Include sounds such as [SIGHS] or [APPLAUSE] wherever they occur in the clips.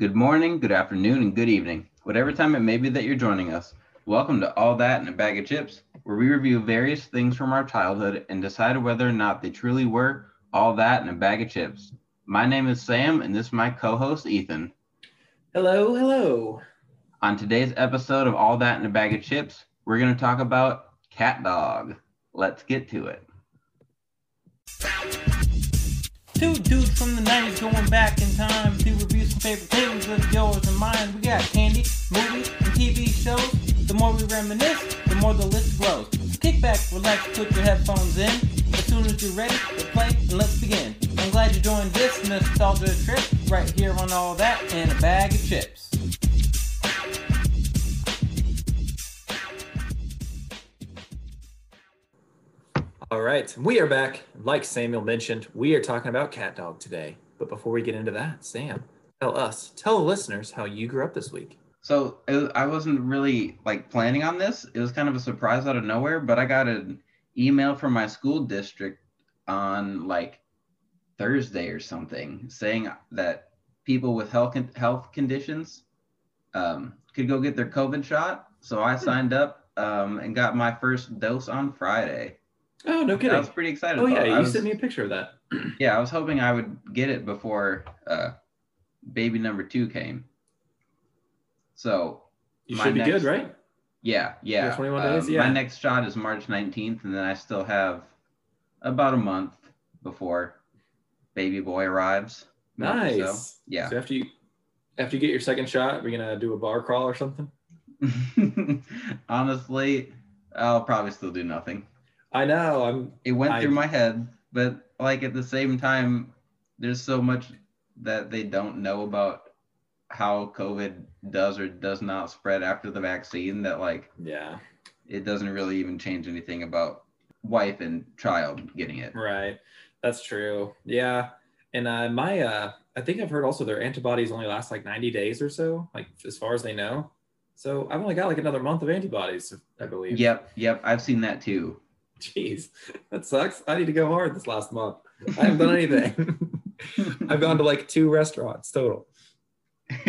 Good morning, good afternoon, and good evening, whatever time it may be that you're joining us. Welcome to All That and a Bag of Chips, where we review various things from our childhood and decide whether or not they truly were all that and a bag of chips. My name is Sam, and this is my co host, Ethan. Hello, hello. On today's episode of All That and a Bag of Chips, we're going to talk about Cat Dog. Let's get to it. Two dudes from the 90s going back time to review some favorite things of yours and mine. We got candy, movies, and TV shows. The more we reminisce, the more the list grows. Kick back, relax, put your headphones in. As soon as you're ready, to play and let's begin. I'm glad you joined this nostalgia trip right here on All That and a Bag of Chips. All right, we are back. Like Samuel mentioned, we are talking about Cat Dog today. But before we get into that, Sam, tell us, tell the listeners how you grew up this week. So I wasn't really like planning on this. It was kind of a surprise out of nowhere, but I got an email from my school district on like Thursday or something saying that people with health health conditions um, could go get their COVID shot. So I signed up um, and got my first dose on Friday. Oh, no kidding. I was pretty excited. oh, yeah, you was, sent me a picture of that. [CLEARS THROAT] Yeah, I was hoping I would get it before uh, baby number two came. So You should be next- good, right? Yeah, yeah. Yeah, 21 Um, days, yeah. My next shot is March 19th, and then I still have about a month before baby boy arrives. Nice. So, yeah. So after you after you get your second shot, we're gonna do a bar crawl or something. [LAUGHS] Honestly, I'll probably still do nothing. I know. I'm It went I- through my head, but like at the same time, there's so much that they don't know about how COVID does or does not spread after the vaccine that like yeah. it doesn't really even change anything about wife and child getting it. Right. That's true. Yeah. And uh, my, uh, I think I've heard also their antibodies only last like 90 days or so, like as far as they know. So I've only got like another month of antibodies, I believe. Yep, yep, I've seen that too. Jeez, that sucks. I need to go hard this last month. I haven't done anything. [LAUGHS] I've gone to like two restaurants total. [LAUGHS]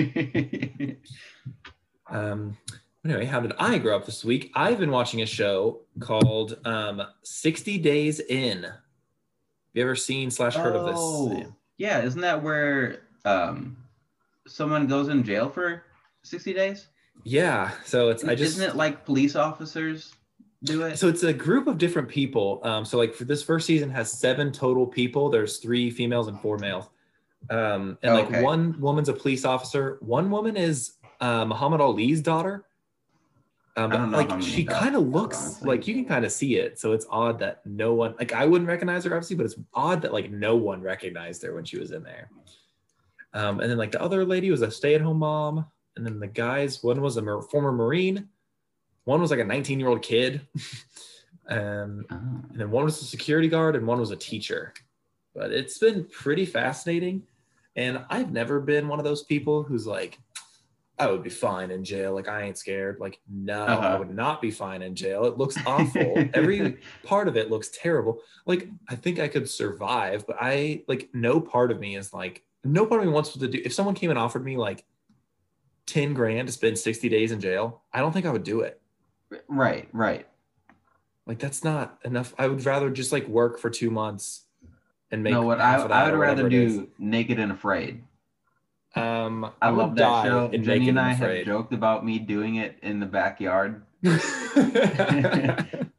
Um, anyway, how did I grow up this week? I've been watching a show called um, 60 Days In. Have you ever seen slash heard of Oh, this? Yeah, isn't that where um someone goes in jail for 60 days? Yeah. So it's I just isn't it like police officers do it? so it's a group of different people. Um, so like for this first season has seven total people. There's three females and four males. Um, and like Okay. one woman's a police officer. One woman is uh, Muhammad Ali's daughter. Um, I don't know like she kind of looks honestly. like you can kind of see it. So it's odd that no one like I wouldn't recognize her obviously, but it's odd that like no one recognized her when she was in there. Um, and then like the other lady was a stay-at-home mom, and then the guys one was a mar- former Marine, one was like a 19-year-old kid. [LAUGHS] um, Oh. and then one was a security guard and one was a teacher. But it's been pretty fascinating. And I've never been one of those people who's like, I would be fine in jail. Like, I ain't scared. Like, no, I Uh-huh. would not be fine in jail. It looks [LAUGHS] awful. Every part of it looks terrible. Like, I think I could survive, but I, like, no part of me is like, no part of me wants to do. If someone came and offered me like 10 grand to spend 60 days in jail, I don't think I would do it. Right, right. Like that's not enough. I would rather just like work for two months and make. no, what I, half of that I would rather whatever it is. do Naked and Afraid. Um, I, would love that show. Jenny and I Afraid. have joked about me doing it in the backyard. [LAUGHS] [LAUGHS]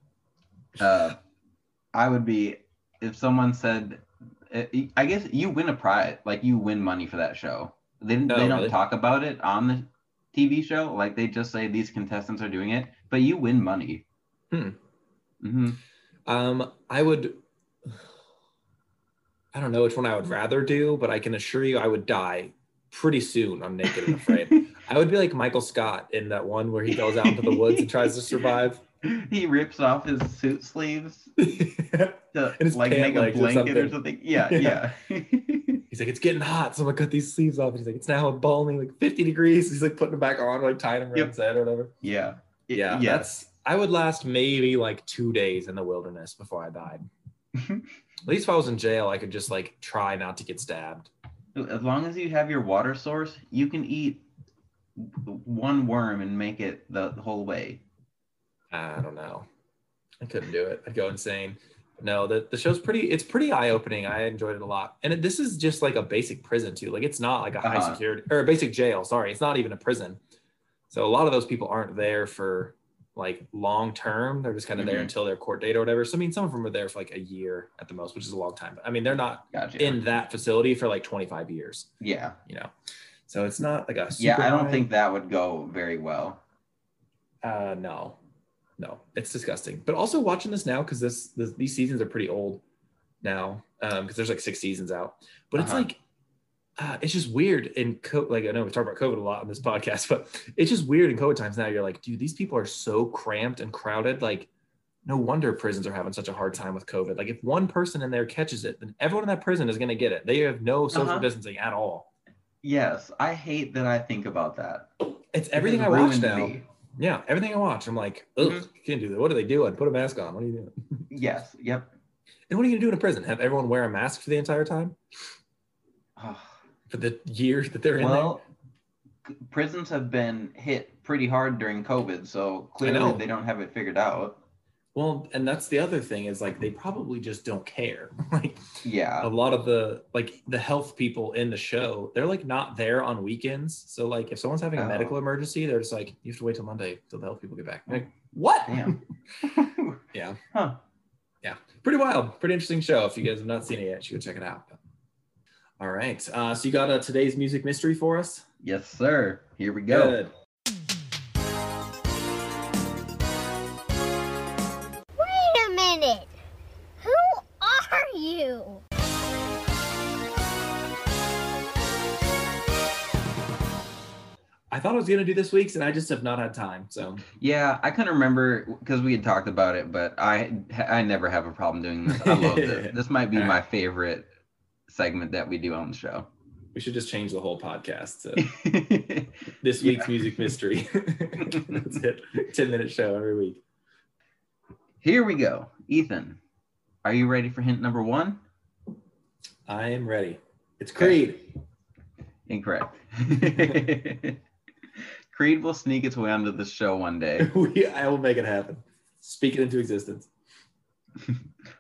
Uh, I would be if someone said, I guess you win a prize, like you win money for that show. They, Oh, they don't really? talk about it on the TV show. Like they just say these contestants are doing it, but you win money. Hmm. hmm um, I would. I don't know which one I would rather do, but I can assure you I would die pretty soon on Naked and Afraid. [LAUGHS] I would be like Michael Scott in that one where he goes out into the woods and tries to survive. [LAUGHS] he rips off his suit sleeves [LAUGHS] to like make a or blanket or something. something. Yeah, Yeah. yeah. He's like, it's getting hot, so I'm gonna cut these sleeves off. And he's like, it's now a balmy, like 50 degrees. He's like putting them back on, like tying them around Yep. his head or whatever. yeah. It- Yeah, Yes. that's I would last maybe like two days in the wilderness before I died. [LAUGHS] At least if I was in jail, I could just like try not to get stabbed. As long as you have your water source, you can eat one worm and make it the whole way. I don't know. I couldn't do it. I'd go insane. No, the, the show's pretty, it's pretty eye opening. I enjoyed it a lot. And it, this is just like a basic prison, too. Like, it's not like a high Uh-huh. security or a basic jail. Sorry. It's not even a prison. So, a lot of those people aren't there for like long term. They're just kind of there Mhm. until their court date or whatever. So, I mean, some of them are there for like a year at the most, which is a long time. But I mean, they're not Gotcha. in that facility for like 25 years, yeah. you know? So, it's not like a Yeah, I don't high- think that would go very well. Uh, no, no, it's disgusting. But also watching this now because this, this these seasons are pretty old now um because there's like six seasons out. But it's Uh-huh. like uh, it's just weird in co- like I know we talk about COVID a lot on this podcast, but it's just weird in COVID times now. You're like, dude, these people are so cramped and crowded. Like, no wonder prisons are having such a hard time with COVID. Like, if one person in there catches it, then everyone in that prison is going to get it. They have no social Uh-huh. distancing at all. Yes, I hate that I think about that. It's everything It I watch now. me. Yeah, everything I watch, I'm like, ugh, Mhm. you can't do that. What are they doing? Put a mask on. What are you doing? [LAUGHS] Yes. Yep. And what are you gonna do in a prison? Have everyone wear a mask for the entire time Oh, for the year that they're in well, prisons have been hit pretty hard during COVID, so clearly they don't have it figured out. Well, and that's the other thing is like they probably just don't care. [LAUGHS] like yeah. a lot of the like the health people in the show, they're like not there on weekends. So like if someone's having a Oh. medical emergency, they're just like, you have to wait till Monday till the health people get back. Like, what? Damn. [LAUGHS] [LAUGHS] Yeah. Huh. Yeah. Pretty wild, pretty interesting show. If you guys have not seen it yet, you should go check it out. All right. Uh, so you got uh, today's music mystery for us? Yes, sir. Here we go. Good. Wait a minute. Who are you? I thought I was gonna do this week's, and I just have not had time. So Yeah, I couldn't remember because we had talked about it, but I I never have a problem doing this. I love this. [LAUGHS] This might be my favorite segment that we do on the show. we should just change the whole podcast to [LAUGHS] this week's music mystery. [LAUGHS] That's it. Ten minute show every week. Here we go. Ethan, are you ready for hint number one? I am ready. It's Okay. Creed. Incorrect. [LAUGHS] Creed will sneak its way onto the show one day. we, I will make it happen. Speak it into existence.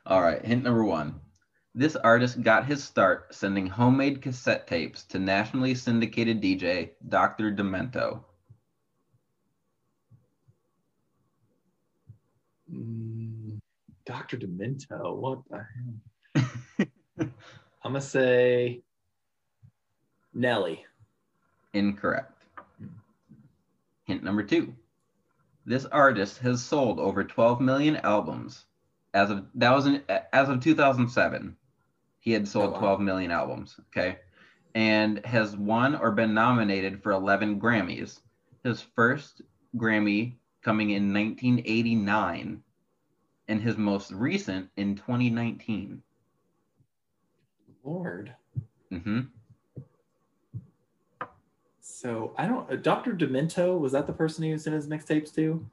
All right, hint number one. This artist got his start sending homemade cassette tapes to nationally syndicated DJ Dr. Demento. Mm, Dr. Demento. What the hell? [LAUGHS] I'm gonna say Nelly. Incorrect. Hint number two. This artist has sold over 12 million albums. As of that was in, as of 2007. He had sold Oh, wow. 12 million albums, okay? And has won or been nominated for 11 Grammys. His first Grammy coming in 1989 and his most recent in 2019. Lord. Mm-hmm. So I don't. uh, Dr. Demento was that the person he was in his mixtapes to?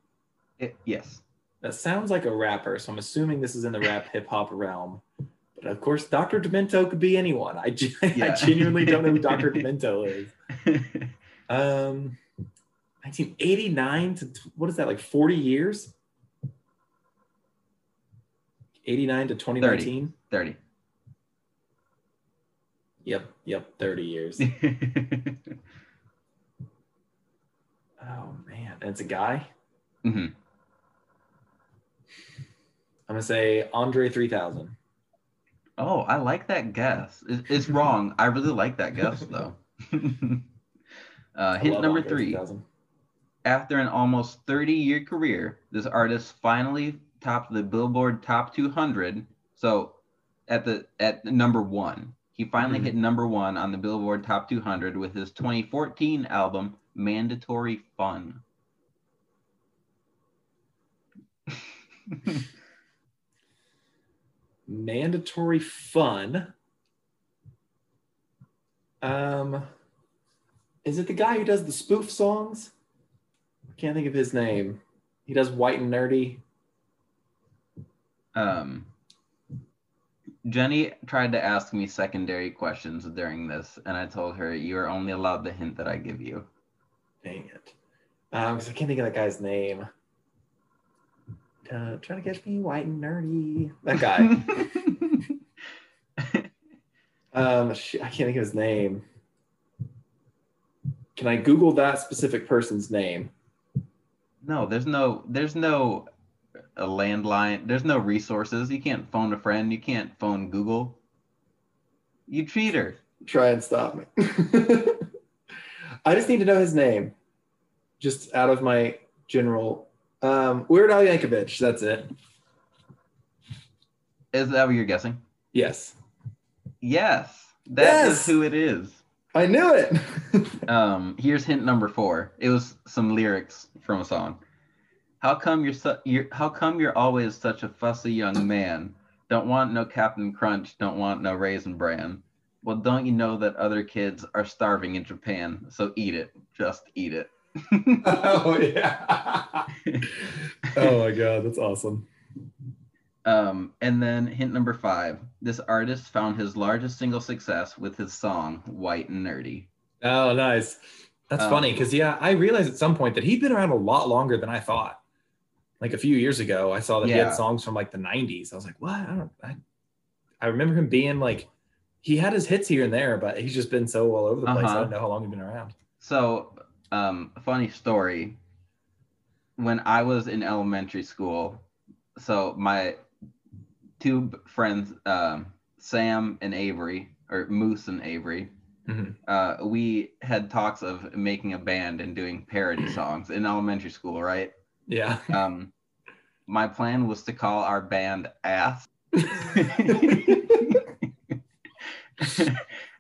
It- yes. That sounds like a rapper, so I'm assuming this is in the rap hip hop realm. But of course, Dr. Demento could be anyone. I, gen- [LAUGHS] I genuinely don't know who Dr. [LAUGHS] Demento is. Um, 1989 to what is that like 40 years? 89 to 2019. 30. Yep, yep, 30 years. [LAUGHS] Oh man, and it's a guy. Mhm. I'm gonna say Andre 3000. Oh, I like that guess. It, it's [LAUGHS] wrong. I really like that guess though. [LAUGHS] uh, I hint number three. After an almost 30 year career, this artist finally topped the Billboard Top 200. So at the at number one, he finally Mhm. hit number one on the Billboard Top 200 with his 2014 album Mandatory Fun. [LAUGHS] Mandatory fun. Um, is it the guy who does the spoof songs? I can't think of his name. He does White and Nerdy. um, Jenny tried to ask me secondary questions during this, and I told her you are only allowed the hint that I give you. Dang it. Um, 'cause I can't think of that guy's name. Uh, trying to catch me white and nerdy. That guy. [LAUGHS] um, shit, I can't think of his name. Can I Google that specific person's name? no, there's no, there's no a landline. There's no resources. You can't phone a friend. You can't phone Google. You cheater. Try and stop me. [LAUGHS] I just need to know his name, just out of my general. Um, Weird Al Yankovic. That's it. Is that what you're guessing? Yes, Yes, that is Yes! who it is. I knew it. [LAUGHS] Um, here's hint number four. It was some lyrics from a song. How come you're, su- you're How come you're always such a fussy young man? Don't want no Captain Crunch. Don't want no Raisin Bran. Well, don't you know that other kids are starving in Japan? So eat it. Just eat it. [LAUGHS] oh yeah. oh my god, that's awesome. Um, and then hint number five. This artist found his largest single success with his song "White and Nerdy." Oh, nice. That's Um, funny because yeah, I realized at some point that he'd been around a lot longer than I thought. Like a few years ago, I saw that he had songs from like the '90s. I was like, what? I don't. I, I remember him being like, he had his hits here and there, but he's just been so all over the place. I Uh-huh. don't know how long he's been around. So, um, funny story. When I was in elementary school, so my two friends, um, Sam and Avery, or Moose and Avery, Mhm. uh, we had talks of making a band and doing parody [CLEARS THROAT] songs in elementary school, right? Yeah. [LAUGHS] Um, my plan was to call our band Ass. [LAUGHS] [LAUGHS]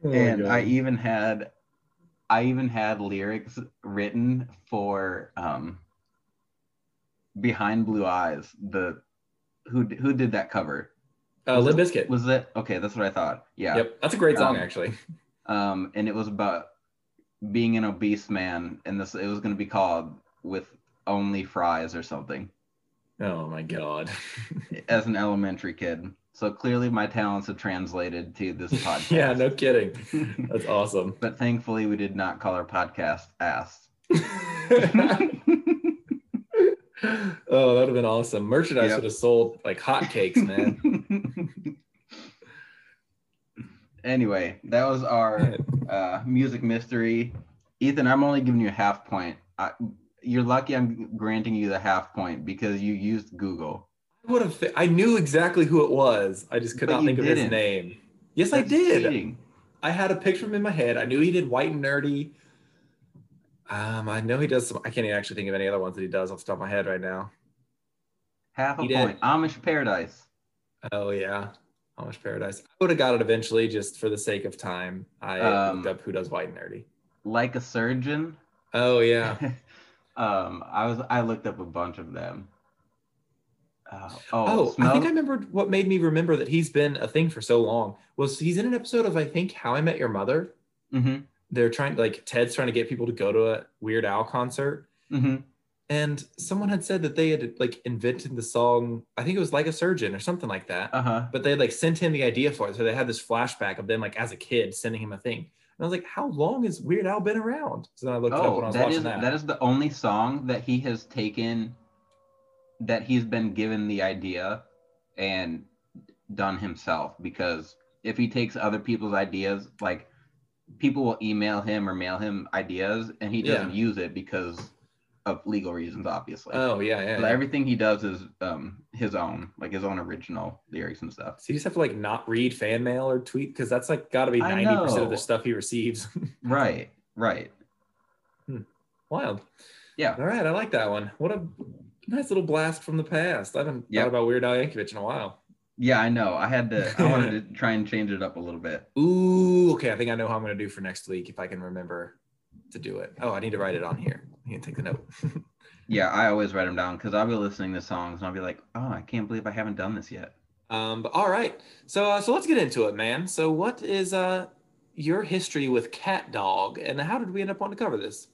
Oh and I even had I even had lyrics written for um Behind Blue Eyes, the who who did that cover? uh, Limp Bizkit. Was it okay, that's what I thought. Yeah. Yep, that's a great song Um, actually. [LAUGHS] Um and it was about being an obese man and this it was gonna be called with only fries or something Oh my god. [LAUGHS] as an elementary kid. So clearly my talents have translated to this [LAUGHS] podcast. yeah, no kidding. [LAUGHS] That's awesome. but thankfully we did not call our podcast ass. [LAUGHS] oh, that would have been awesome. Merchandise Yep. would have sold like hotcakes, man. anyway, that was our uh, music mystery. Ethan, I'm only giving you a half point. I, you're lucky I'm granting you the half point because you used Google. I would have. I knew exactly who it was. I just could But not think of his name. Yes, I did. cheating. I had a picture of him in my head. I knew he did White and Nerdy. Um, I know he does some. I can't even actually think of any other ones that he does off the top of my head right now. Half a He did. point. Amish Paradise. Oh yeah, Amish Paradise. I would have got it eventually, just for the sake of time. I Um, looked up who does White and Nerdy. Like a Surgeon. Oh yeah. [LAUGHS] um, I was I looked up a bunch of them. Uh, oh, Oh, I think I remembered what made me remember that he's been a thing for so long. Was he's in an episode of I think How I Met Your Mother. Mhm, They're trying like Ted's trying to get people to go to a Weird Al concert, mhm. and someone had said that they had like invented the song. I think it was like a surgeon or something like that. Uh-huh. But they like sent him the idea for it, so they had this flashback of them like as a kid sending him a thing. And I was like, how long has Weird Al been around? So then I looked it up when I Oh, was that watching is that. that is the only song that he has taken that he's been given the idea and done himself because if he takes other people's ideas like people will email him or mail him ideas and he doesn't use it because of legal reasons obviously oh yeah, yeah. Yeah. everything he does is um his own like his own original lyrics and stuff So you just have to like not read fan mail or tweet because that's like got to be ninety percent of the stuff he receives. [LAUGHS] right right Wild. Yeah. All right, I like that one. What a nice little blast from the past. I haven't Yep. thought about Weird Al Yankovic in a while. yeah i know i had to [LAUGHS] i wanted to try and change it up a little bit Ooh, okay. I think I know how I'm going to do for next week if I can remember to do it. Oh, I need to write it on here. To take the note. [LAUGHS] Yeah, I always write them down because I'll be listening to songs and I'll be like, oh, I can't believe I haven't done this yet. um, but all right. So, uh, so let's get into it, man. So, what is uh your history with Cat Dog, and how did we end up on to cover this?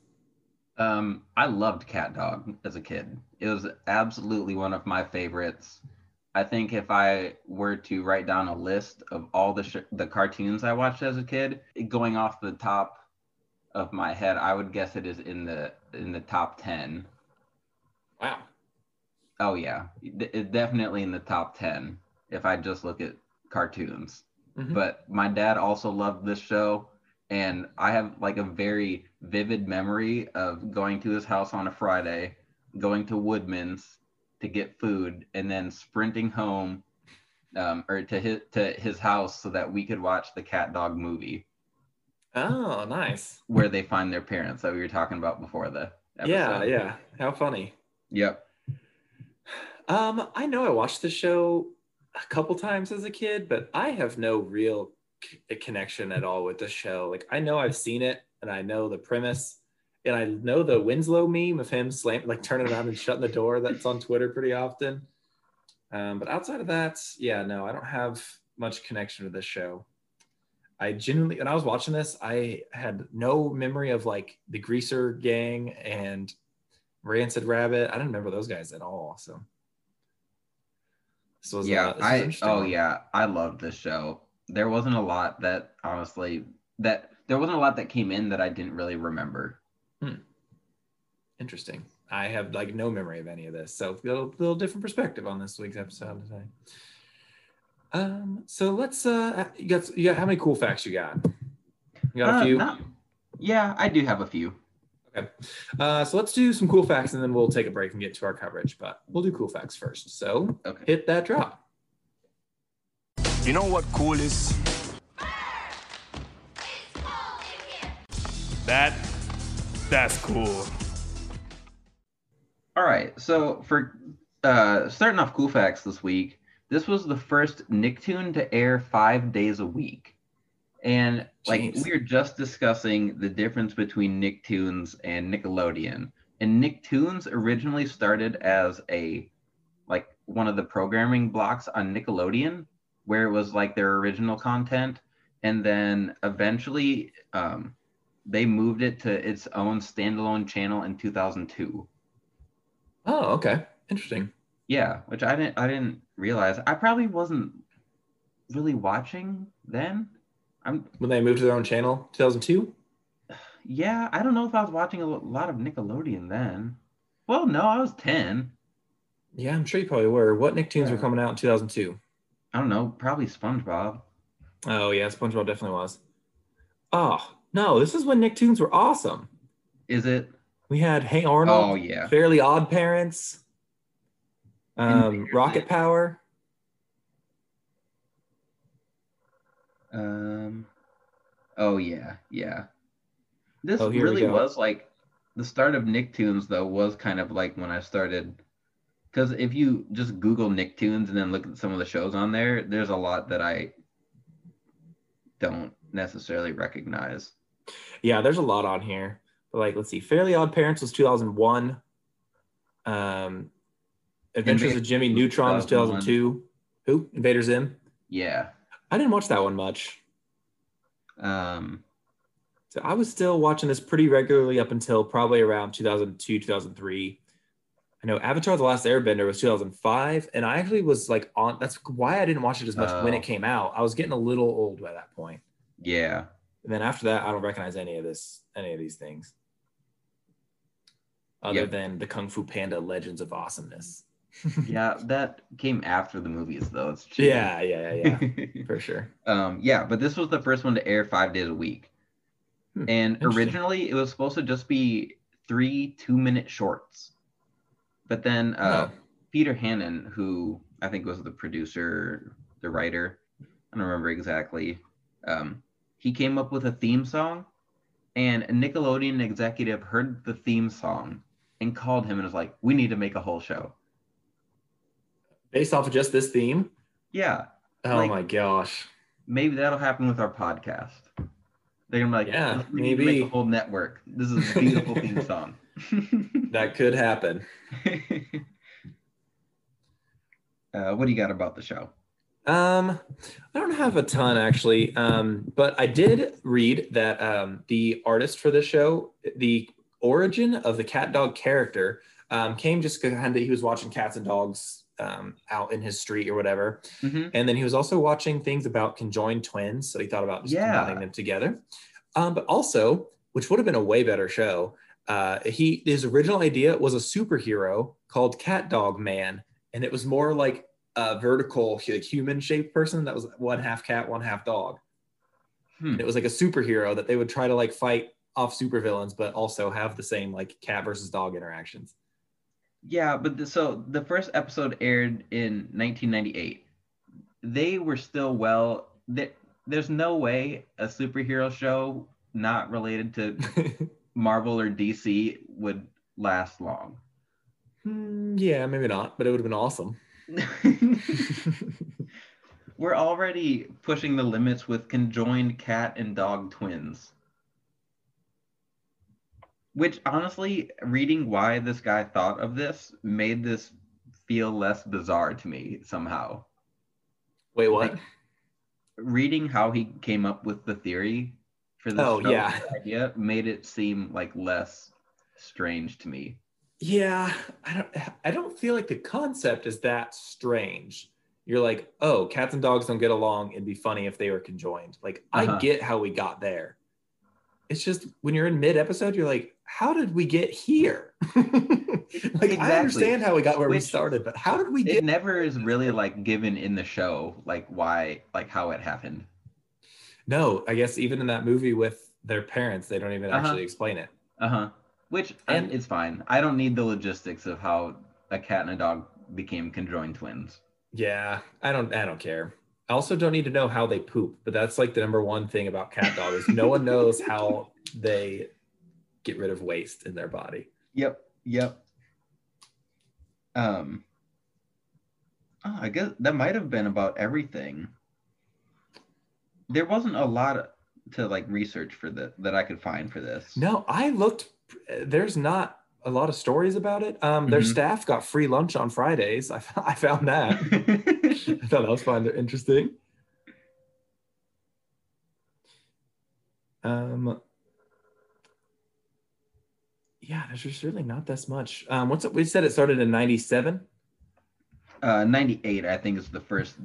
Um, I loved Cat Dog as a kid. It was absolutely one of my favorites. I think if I were to write down a list of all the sh- the cartoons I watched as a kid, going off the top of my head, I would guess it is in the in the top ten. Wow. Oh yeah, D- definitely in the top ten if I just look at cartoons. Mhm. But my dad also loved this show, and I have like a very vivid memory of going to his house on a Friday, going to Woodman's to get food, and then sprinting home, um, or to his to his house so that we could watch the Cat Dog movie Oh, nice. where they find their parents that we were talking about before the episode. Yeah, yeah. How funny. Yep. Um, I know I watched the show a couple times as a kid, but I have no real c- connection at all with the show. Like I know I've seen it and I know the premise and I know the Winslow meme of him slam like turning around and shutting the door that's on Twitter pretty often. Um, but outside of that, yeah, no, I don't have much connection to this show. I genuinely, when I was watching this, I had no memory of like the Greaser gang and Rancid Rabbit. I didn't remember those guys at all. So, this was, yeah uh, this i oh yeah i love this show there wasn't a lot that honestly that there wasn't a lot that came in that i didn't really remember interesting. I have like no memory of any of this, so a little, little different perspective on this week's episode today. Um, so let's uh, you got you got how many cool facts you got? You got a Uh, few. not- yeah i do have a few Okay. Uh, so let's do some cool facts and then we'll take a break and get to our coverage. But we'll do cool facts first. So okay hit that drop. You know what cool is? That, that's cool. all right so for uh starting off cool facts this week this was the first nicktoon to air five days a week and like Jeez. we were just discussing the difference between nicktoons and nickelodeon and nicktoons originally started as a like one of the programming blocks on nickelodeon where it was like their original content and then eventually um, they moved it to its own standalone channel in 2002 Oh, okay. Interesting. yeah which i didn't i didn't realize i probably wasn't really watching then i'm When they moved to their own channel, 2002. [SIGHS] yeah i don't know if i was watching a lot of nickelodeon then well no i was 10 Yeah, I'm sure you probably were. What Nicktoons were coming out in 2002? I don't know probably spongebob Oh yeah, SpongeBob definitely was. Oh no, this is when Nicktoons were awesome. is it We had Hey Arnold, oh yeah Fairly Odd Parents, um, Rocket. Power. Um. Oh yeah, yeah. This Oh, really was like the start of Nicktoons, though, was kind of like when I started. Because if you just Google Nicktoons and then look at some of the shows on there, there's a lot that I don't necessarily recognize. Yeah, there's a lot on here. But like, let's see, Fairly Odd Parents was 2001. Um, Adventures of Jimmy Neutron was 2002. Who? Invader Zim. Yeah. I didn't watch that one much. Um. So I was still watching this pretty regularly up until probably around 2002, 2003. I know Avatar: The Last Airbender was 2005, and I actually was like on. That's why I didn't watch it as much when Oh. it came out. I was getting a little old by that point. Yeah. And then after that, I don't recognize any of this, any of these things, other Yep. than the Kung Fu Panda: Legends of Awesomeness. [LAUGHS] Yeah. That came after the movies, though. It's cheating. Yeah, yeah, yeah, yeah, [LAUGHS] for sure. Um, yeah, but this was the first one to air five days a week. Hmm, and originally it was supposed to just be three two minute shorts. But then uh, Oh. Peter Hannan, who I think was the producer, the writer, I don't remember exactly, um, he came up with a theme song. And a Nickelodeon executive heard the theme song and called him and was like, We need to make a whole show. Based off of just this theme. Yeah, Oh Like- my gosh. maybe that'll happen with our podcast. They're gonna be like, Yeah, "We need to make maybe. a whole network. This is a beautiful theme [LAUGHS] song. That could happen. [LAUGHS] uh, what do you got about the show? Um, I don't have a ton actually, um, but I did read that um, the artist for this show, the origin of the cat dog character, um, came just kind of he was watching cats and dogs um, out in his street or whatever. Mhm. And then he was also watching things about conjoined twins. So he thought about just Yeah. combining them together. Um, but also, which would have been a way better show, uh, he his original idea was a superhero called Cat Dog Man, and it was more like a vertical, like human shaped person that was one half cat, one half dog. Hmm. And it was like a superhero that they would try to like fight off supervillains, but also have the same like cat versus dog interactions. Yeah, but the, so the first episode aired in 1998. They were still well. There, there's no way a superhero show not related to [LAUGHS] Marvel or DC would last long. Hmm, yeah, maybe not, but it would have been awesome. [LAUGHS] We're already pushing the limits with conjoined cat and dog twins. Which honestly, reading why this guy thought of this made this feel less bizarre to me somehow. Wait, what? Like, Reading how he came up with the theory for this Oh, yeah. idea made it seem like less strange to me. Yeah, I don't I don't feel like the concept is that strange. You're like, oh, cats and dogs don't get along. It'd be funny if they were conjoined. Like, Uh-huh. I get how we got there. It's just when you're in mid episode, you're like, how did we get here? [LAUGHS] like, I understand how we got where we started, but how did we It get? never is really like given in the show, like why, like how it happened. No, I guess even in that movie with their parents, they don't even Uh-huh. actually explain it. Uh huh. Which And- it's fine. I don't need the logistics of how a cat and a dog became conjoined twins. Yeah, I don't I don't care. I also don't need to know how they poop, but that's like the number one thing about cat dog is no one knows [LAUGHS] how they get rid of waste in their body. Yep. Yep. Um. Oh, I guess that might have been about everything. There wasn't a lot to like research for that that I could find for this. No, I looked there's not a lot of stories about it. Um their Mhm. staff got free lunch on Fridays. [LAUGHS] I, I found that. [LAUGHS] I thought that was fun. Interesting. Um, yeah, there's just really not this much. Um, what's it? We said it started in '97. uh, 98, I think, is the first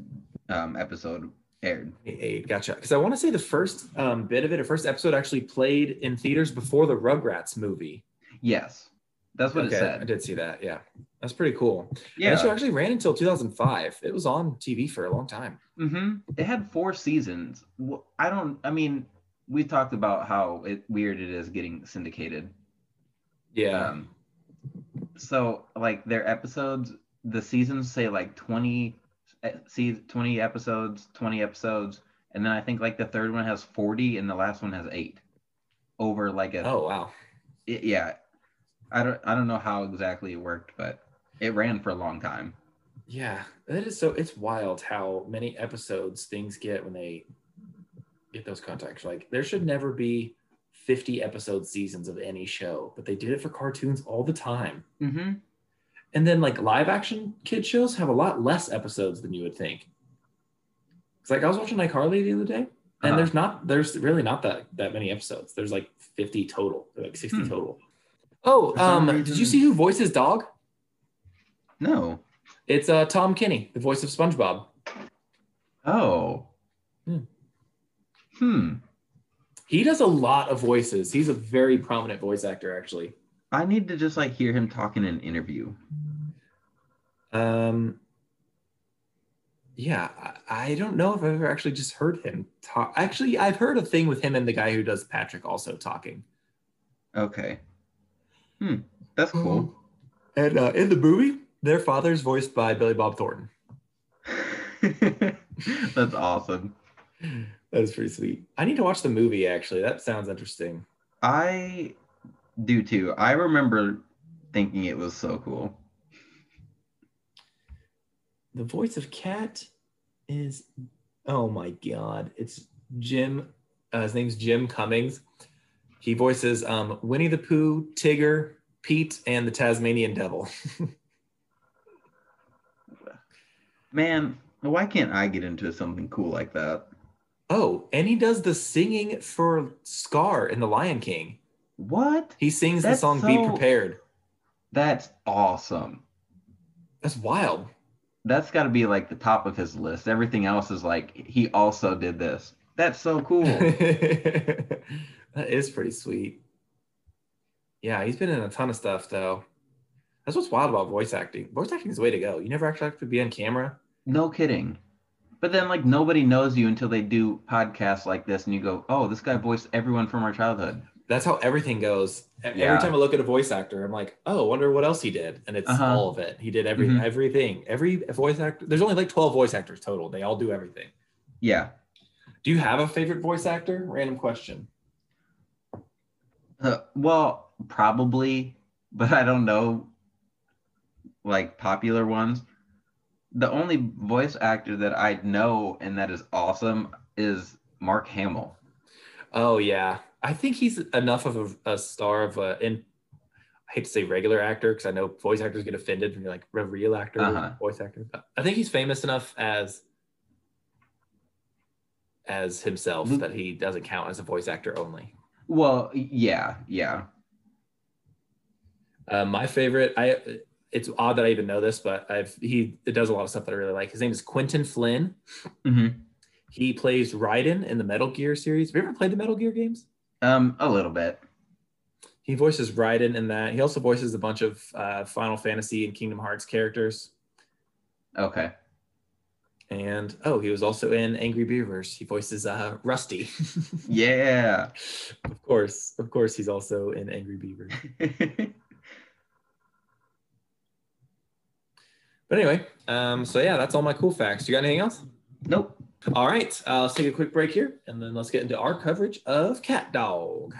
um, episode aired. Eight, gotcha. Because I want to say the first um, bit of it, or first episode, actually played in theaters before the Rugrats movie. Yes, that's what okay, it said. I did see that. Yeah, that's pretty cool. Yeah. And that show actually ran until 2005. It was on TV for a long time. Mm-hmm. It had four seasons. I don't. I mean, we talked about how it, weird it is getting syndicated. Yeah. Um, so like their episodes, the seasons say like 20, eh, see 20 episodes, 20 episodes, and then I think like the third one has 40 and the last one has eight. Over like a oh wow. it- yeah. I don't I don't know how exactly it worked, but it ran for a long time. Yeah, that is so. It's wild how many episodes things get when they get those contracts. Like there should never be 50 episode seasons of any show, but they did it for cartoons all the time. Mm-hmm. And then like live action kid shows have a lot less episodes than you would think. It's like I was watching iCarly the other day, and Uh-huh. there's not there's really not that that many episodes. There's like 50 total, or like 60 Hmm. total. Oh, For some um, did you see who voices dog? No. It's uh Tom Kenny, the voice of SpongeBob. Oh. Hmm. Hmm. He does a lot of voices. He's a very prominent voice actor, actually. I need to just like hear him talk in an interview. Um, yeah, I, I don't know if I've ever actually just heard him talk. Actually, I've heard a thing with him and the guy who does Patrick also talking. Okay. Hmm. That's cool. And uh, in the movie, their father's voiced by Billy Bob Thornton. [LAUGHS] That's awesome. That is pretty sweet. I need to watch the movie. Actually, that sounds interesting. I do too. I remember thinking it was so cool. The voice of Cat is, oh my god, it's Jim. Uh, his name's Jim Cummings. He voices um, Winnie the Pooh, Tigger, Pete, and the Tasmanian Devil. [LAUGHS] Man, why can't I get into something cool like that? oh, and he does the singing for Scar in The Lion King. What? He sings the That's song "Be Prepared." That's awesome. That's wild. that's got to be like the top of his list. Everything else is like he also did this. That's so cool. [LAUGHS] that is pretty sweet. Yeah, he's been in a ton of stuff though. That's what's wild about voice acting. Voice acting is the way to go. You never actually have to be on camera. no kidding. But then like nobody knows you until they do podcasts like this, and you go, "Oh, this guy voiced everyone from our childhood." That's how everything goes. Yeah. Every time I look at a voice actor, I'm like, oh, wonder what else he did. And it's Uh-huh. all of it. He did every Mhm. everything. Every voice actor. There's only like 12 voice actors total. They all do everything. Yeah. Do you have a favorite voice actor? Random question. Uh, well, probably, but I don't know. Like popular ones. The only voice actor that I know and that is awesome is Mark Hamill. Oh yeah, I think he's enough of a, a star of a. In, I hate to say regular actor because I know voice actors get offended when you're like a real actor, Uh-huh. voice actor. I think he's famous enough as as himself Luke- that he doesn't count as a voice actor only. Well, yeah, yeah. Uh, my favorite, I it's odd that I even know this, but I've he it does a lot of stuff that I really like. His name is Quinton Flynn. hmm He plays Raiden in the Metal Gear series. Have you ever played the Metal Gear games? Um, a little bit. He voices Raiden in that. He also voices a bunch of uh, Final Fantasy and Kingdom Hearts characters. Okay. And oh, he was also in Angry Beavers. He voices uh, Rusty. [LAUGHS] Yeah. of course, of course, he's also in Angry Beavers. [LAUGHS] But anyway, um, so yeah, that's all my cool facts. You got anything else? nope. All right, uh, let's take a quick break here, and then let's get into our coverage of Cat Dog.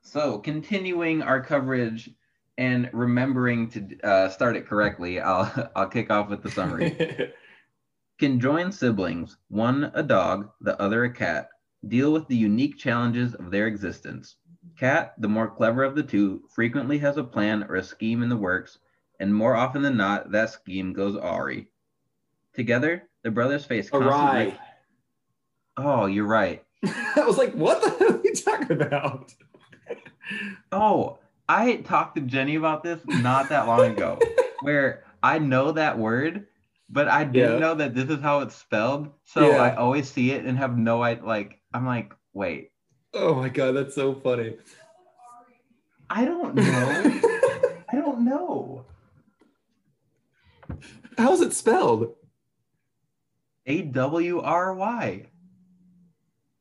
So, continuing our coverage and remembering to uh, start it correctly, I'll [LAUGHS] I'll kick off with the summary. [LAUGHS] Conjoined siblings, one a dog, the other a cat, deal with the unique challenges of their existence. Cat, the more clever of the two, frequently has a plan or a scheme in the works, and more often than not, that scheme goes awry. Together, the brothers face constant. Oh, you're right. [LAUGHS] I was like, what the hell are you talking about? [LAUGHS] Oh, I talked to Jenny about this not that long ago, [LAUGHS] where I know that word, but I didn't Yeah. know that this is how it's spelled. So Yeah. I always see it and have no idea. Like, I'm like, wait, Oh my god, that's so funny. I don't know. I don't know. How's it spelled? A W R Y.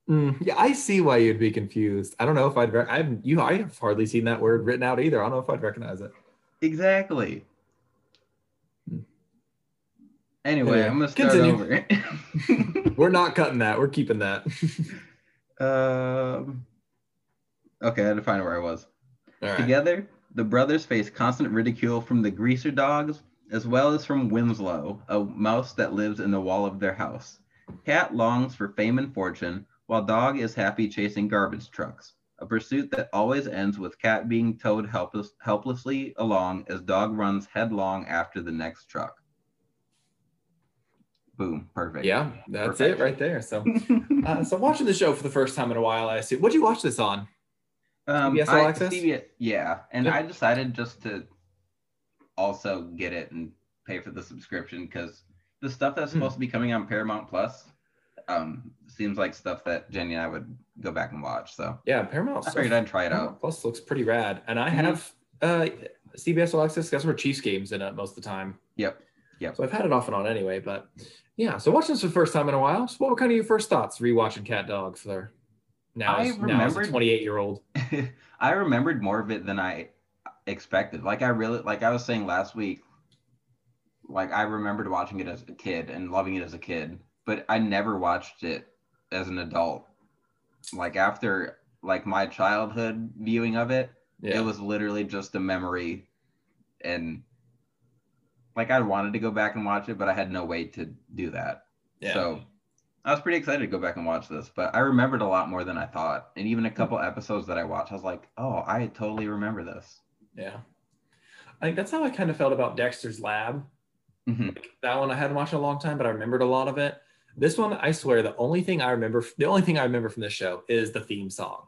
Mm, yeah, I see why you'd be confused. I don't know if I'd. Re- I've you. I have hardly seen that word written out either. I don't know if I'd recognize it. Exactly. Anyway, Anyway, I'm gonna start continue. over. [LAUGHS] We're not cutting that. We're keeping that. [LAUGHS] um, okay, I had to find where I was. All right. Together, the brothers face constant ridicule from the greaser dogs, as well as from Winslow, a mouse that lives in the wall of their house. Cat longs for fame and fortune, while Dog is happy chasing garbage trucks, a pursuit that always ends with Cat being towed helpless, helplessly along as Dog runs headlong after the next truck. Boom, perfect. Yeah, that's it right there. So, [LAUGHS] uh, so watching the show for the first time in a while, I assume. What'd you watch this on? Um, CBS All I- Access? CBS yeah, and Yeah. I decided just to also get it and pay for the subscription because the stuff that's Hmm. supposed to be coming on Paramount Plus um, seems like stuff that Jenny and I would go back and watch. So Yeah, Paramount. I figured I'd try it Paramount out. Plus looks pretty rad, and I Mhm. have uh, CBS All Access. That's where Chiefs games in it most of the time. Yep. Yep. So I've had it off and on anyway, but yeah. So watching this for the first time in a while. So what were kind of your first thoughts rewatching Cat Dog for now? I as, now as a remembered- 28 year old. [LAUGHS] I remembered more of it than I expected. Like I really, like I was saying last week, like I remembered watching it as a kid and loving it as a kid, but I never watched it as an adult. Like after like my childhood viewing of it, Yeah. it was literally just a memory and like I wanted to go back and watch it, but I had no way to do that. yeah. So I was pretty excited to go back and watch this, but I remembered a lot more than I thought. And even a couple Hmm. episodes that I watched, I was like, oh, I totally remember this. Yeah. I think that's how I kind of felt about Dexter's Lab. Mhm. That one I hadn't watched in a long time, but I remembered a lot of it. This one, I swear, the only thing I remember, the only thing I remember from this show is the theme song.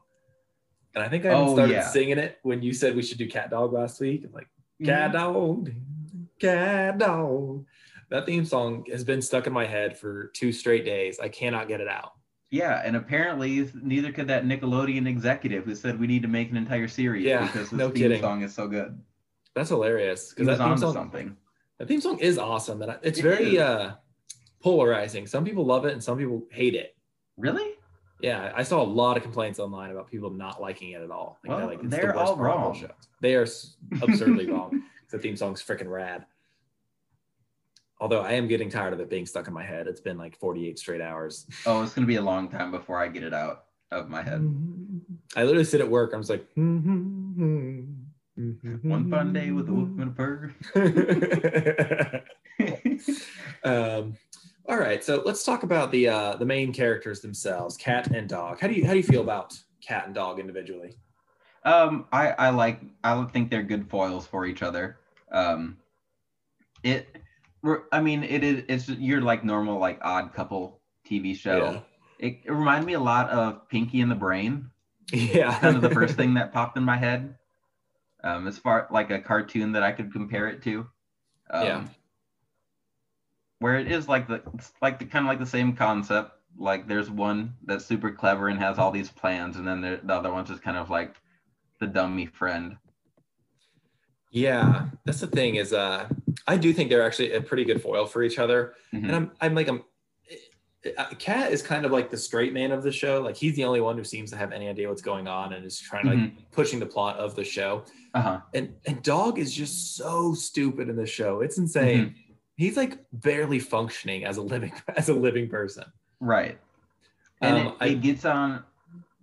And I think I Oh, started yeah. singing it when you said we should do Cat Dog last week. I'm like, Cat dog, cat dog. That theme song has been stuck in my head for two straight days. I cannot get it out. Yeah, and apparently neither could that Nickelodeon executive who said we need to make an entire series Yeah, because this no theme kidding. song is so good. That's hilarious because that theme song, something. that theme song is awesome, and it's It very uh, polarizing. Some people love it, and some people hate it. Really? Yeah, I saw a lot of complaints online about people not liking it at all. Like, Well, like, it's the they're worst all the wrong. They are absurdly [LAUGHS] wrong. The theme song's freaking rad. Although I am getting tired of it being stuck in my head. It's been like 48 straight hours. Oh, it's gonna be a long time before I get it out of my head. [LAUGHS] I literally sit at work. I'm just like, One fun day with a wolf and a purr. um, all right, so let's talk about the uh, the main characters themselves, cat and dog. How do you how do you feel about cat and dog individually? Um, I I like I think they're good foils for each other. Um, it, I mean, it is it's your like normal like odd couple TV show. It, it reminded me a lot of Pinky and the Brain. Yeah, Kind of the first thing [LAUGHS] that popped in my head. Um, as far like a cartoon that I could compare it to. Um, Yeah. Where it is like the it's like the kind of like the same concept. Like there's one that's super clever and has all these plans, and then the, the other one's just kind of like the dummy friend. Yeah, that's the thing is, uh, I do think they're actually a pretty good foil for each other, Mhm. and I'm I'm like I'm. uh, Cat is kind of like the straight man of the show. Like he's the only one who seems to have any idea what's going on and is trying to like pushing the plot of the show. Uh-huh. And and Dog is just so stupid in the show. It's insane. He's like barely functioning as a living [LAUGHS] as a living person. Right. And Um, it, I- it gets on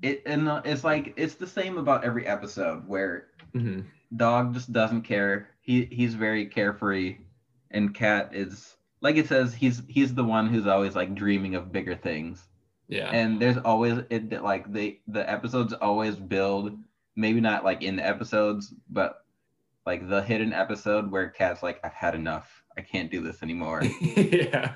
it and uh, it's like it's the same about every episode where Mhm. Dog just doesn't care. He he's very carefree and cat is like it says he's he's the one who's always like dreaming of bigger things. Yeah. And there's always it like the the episodes always build maybe not like in the episodes but like the hidden episode where cat's like I've had enough. I can't do this anymore. [LAUGHS] yeah.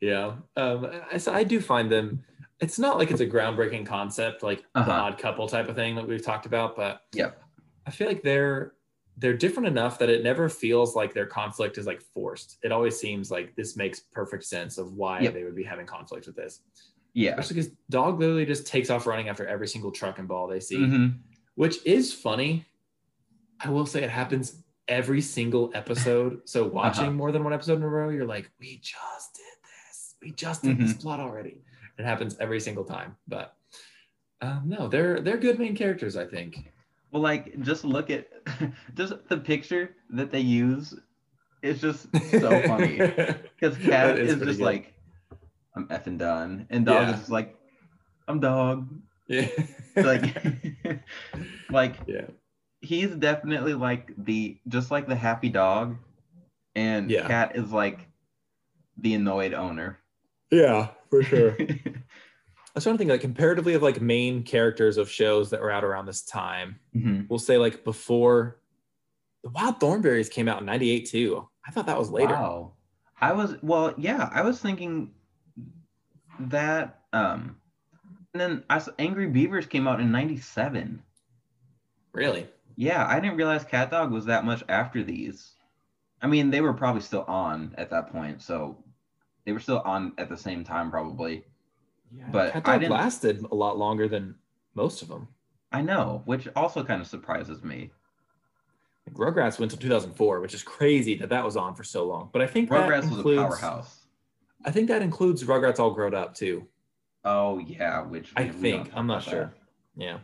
Yeah. Um, I, so I do find them, it's not like it's a groundbreaking concept, like Uh-huh. odd couple type of thing that we've talked about, but Yep. I feel like they're, they're different enough that it never feels like their conflict is like forced. It always seems like this makes perfect sense of why Yep. they would be having conflict with this. Yeah. Especially because dog literally just takes off running after every single truck and ball they see, Mhm. which is funny. I will say it happens every single episode. So watching Uh-huh. more than one episode in a row, you're like, we just did this. We just did this Mhm. plot already. It happens every single time. But um, no, they're they're good main characters, I think. Well, like just look at [LAUGHS] just the picture that they use. It's just so funny [LAUGHS] because Cat is is, just good. like, "I'm effing done," and Dog Yeah. is like, "I'm Dog." yeah. Like, [LAUGHS] like yeah. he's definitely like the just like the happy dog, and Yeah. Cat is like the annoyed owner. Yeah, for sure. I was trying to think like comparatively of like main characters of shows that were out around this time. Mhm. We'll say like before the Wild Thornberrys came out in 98 too. I thought that was later. Wow. I was well, yeah, I was thinking that um and then I Angry Beavers came out in 97. Really? Yeah, I didn't realize Cat Dog was that much after these. I mean, they were probably still on at that point, so they were still on at the same time probably. Yeah. But I didn't- lasted a lot longer than most of them. I know, which also kind of surprises me. Like Rugrats went to 2004, which is crazy that that was on for so long. But I think that Rugrats was a powerhouse. I think that includes Rugrats All Grown Up too. Oh yeah, which I think I'm not sure. that. Yeah.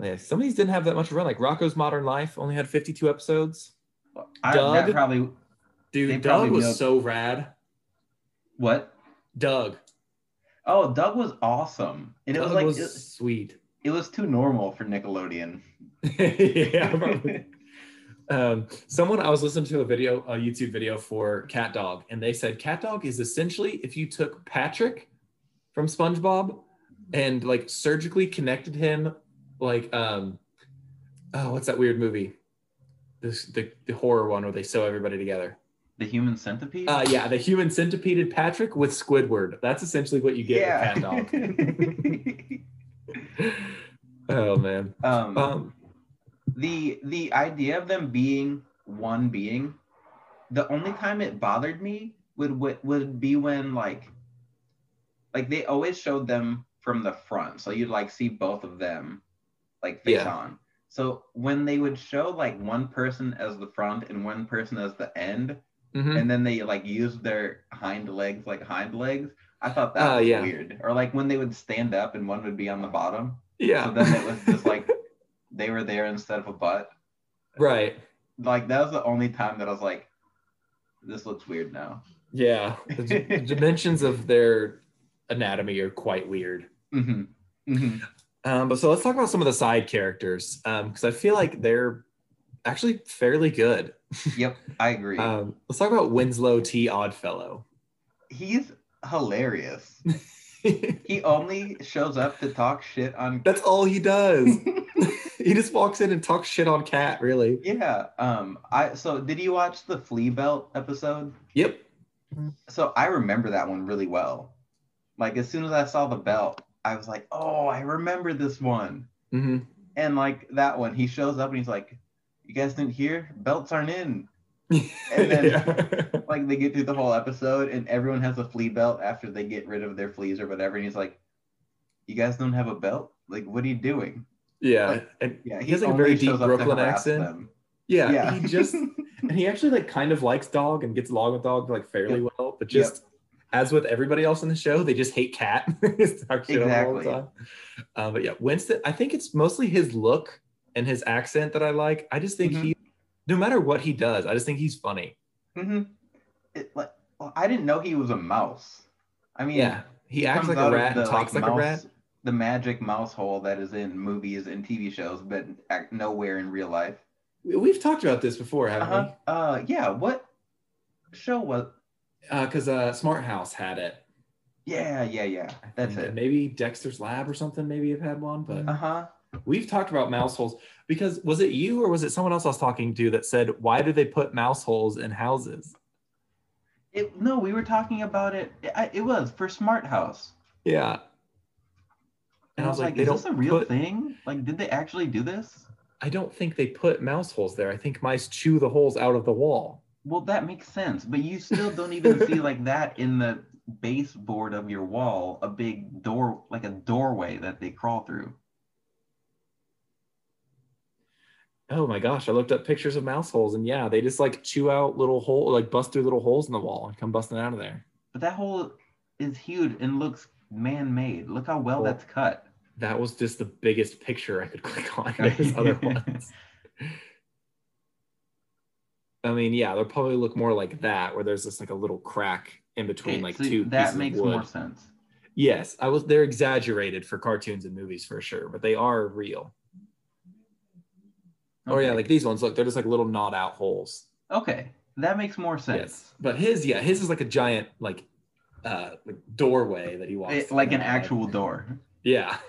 Yeah, some of these didn't have that much run. Like Rocko's Modern Life only had 52 episodes. I, Doug? probably Dude, Doug probably was milked- so rad. what? Doug. Oh, Doug was awesome, and it Doug was like was it, sweet. it was too normal for Nickelodeon. [LAUGHS] [LAUGHS] yeah, probably. Um, someone I was listening to a video, a YouTube video for Cat Dog, and they said Cat Dog is essentially if you took Patrick from SpongeBob and like surgically connected him, like um, oh, what's that weird movie? This the, the horror one where they sew everybody together. The Human Centipede. Uh, yeah, the human centipeded Patrick with Squidward. That's essentially what you get with Cat Dog. [LAUGHS] oh man. um, Um, the the idea of them being one being the only time it bothered me would would, would be when like like they always showed them from the front so you'd like see both of them like face Yeah. on so when they would show like one person as the front and one person as the end Mhm. and then they like used their hind legs like hind legs i thought that Oh, was yeah. weird or like when they would stand up and one would be on the bottom Yeah. so then it was just [LAUGHS] like they were there instead of a butt right. like that was the only time that I was like, this looks weird now. Yeah. The [LAUGHS] dimensions of their anatomy are quite weird. hmm hmm Um, but so let's talk about some of the side characters because I feel like they're actually fairly good. Yep, I agree. [LAUGHS] Um, let's talk about Winslow T. Oddfellow. He's hilarious. [LAUGHS] He only shows up to talk shit on. That's all he does. [LAUGHS] he just walks in and talks shit on Cat, really. yeah. Um. I so did you watch the Flea Belt episode? Yep. So I remember that one really well. Like as soon as I saw the belt, I was like, oh, I remember this one. hmm And like that one, he shows up and he's like, you guys didn't hear? Belts aren't in. [LAUGHS] And then- yeah. like they get through the whole episode and everyone has a flea belt after they get rid of their fleas or whatever and he's like you guys don't have a belt like what are you doing yeah. Like, And yeah he has like a very deep shows up to Brooklyn accent. Yeah, yeah He just [LAUGHS] and he actually like kind of likes dog and gets along with dog like fairly Yep. well, but just as with everybody else in the show, they just hate cat. [LAUGHS] Just talk shit on him all the Exactly. Um, but yeah, Winston, I think it's mostly his look and his accent that I like. I just think Mhm. he, no matter what he does, I just think he's funny. Mm-hmm. it, like, well, i didn't know he was a mouse i mean Yeah, he, acts like a rat and talks like, a mouse- rat. the magic mouse hole that is in movies and tv shows but act nowhere in real life We- We've talked about this before, haven't uh-huh. uh yeah what show was? Because uh, Smart House had it. yeah yeah yeah that's it Maybe Dexter's Lab or something. Maybe have had one, but uh-huh We've talked about mouse holes because was it you or was it someone else I was talking to that said, why do they put mouse holes in houses? It, no, we were talking about it. It, it was for Smart House. Yeah. And I was like, they is this a real put- thing? Like, did they actually do this? I don't think they put mouse holes there. I think mice chew the holes out of the wall. Well, that makes sense, but you still don't even [LAUGHS] see like that in the baseboard of your wall, a big door, like a doorway that they crawl through. Oh my gosh, I looked up pictures of mouse holes and yeah, they just like chew out little hole, like bust through little holes in the wall and come busting out of there. But that hole is huge and looks man-made. Look how well Well, that's cut. That was just the biggest picture I could [LAUGHS] click on. There's other [LAUGHS] ones. I mean, yeah, they'll probably look more like that, where there's just like a little crack in between Okay, like so two that makes more sense. Yes, I was. They're exaggerated for cartoons and movies for sure, but they are real. Oh yeah, like these ones. Look, they're just like little gnawed out holes. okay, that makes more sense. Yes, but his, yeah, his is like a giant like, uh, like doorway that he walks. It- through like an actual door. Yeah. [LAUGHS]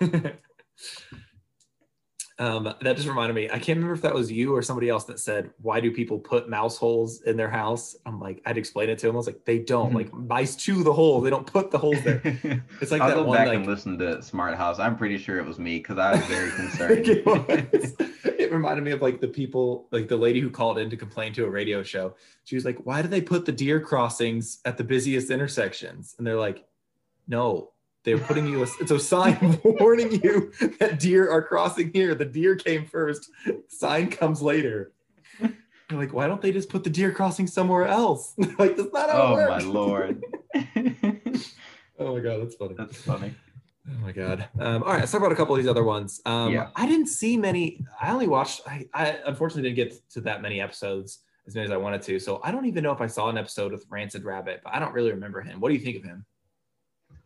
um, that just reminded me. I can't remember if that was you or somebody else that said, "Why do people put mouse holes in their house?" I'm like, I'd explain it to them. I was like, they don't. Mhm. Like mice chew the hole. They don't put the holes there. [LAUGHS] It's like I'll that go one back like and listen to Smart House. I'm pretty sure it was me because I was very [LAUGHS] concerned. it, was. It reminded me of like the people, like the lady who called in to complain to a radio show. She was like, "Why do they put the deer crossings at the busiest intersections?" And they're like, "No, they're putting you. A, it's a sign [LAUGHS] warning you that deer are crossing here. The deer came first. Sign comes later." You're like, why don't they just put the deer crossing somewhere else? [LAUGHS] like, that's not how it oh my lord. [LAUGHS] Oh my god, that's funny. That's funny. Oh my god. Um, all right, let's talk about a couple of these other ones. Um, Yeah. I didn't see many. I only watched. I, I unfortunately didn't get to that many episodes as many as I wanted to. So I don't even know if I saw an episode with Rancid Rabbit, but I don't really remember him. What do you think of him?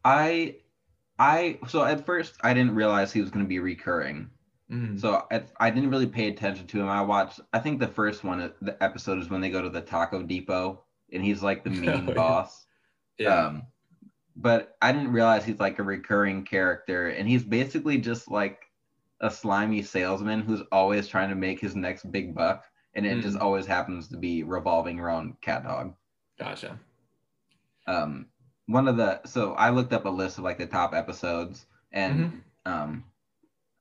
I I so at first I didn't realize he was going to be recurring. Mhm. So I, I didn't really pay attention to him. I watched I think the first one the episode is when they go to the Taco Depot and he's like the [LAUGHS] Oh, mean yeah. boss. yeah. Um but I didn't realize he's like a recurring character and he's basically just like a slimy salesman who's always trying to make his next big buck and it just Mm. always happens to be revolving around cat dog. gotcha. um one of the so I looked up a list of like the top episodes and Mm-hmm. um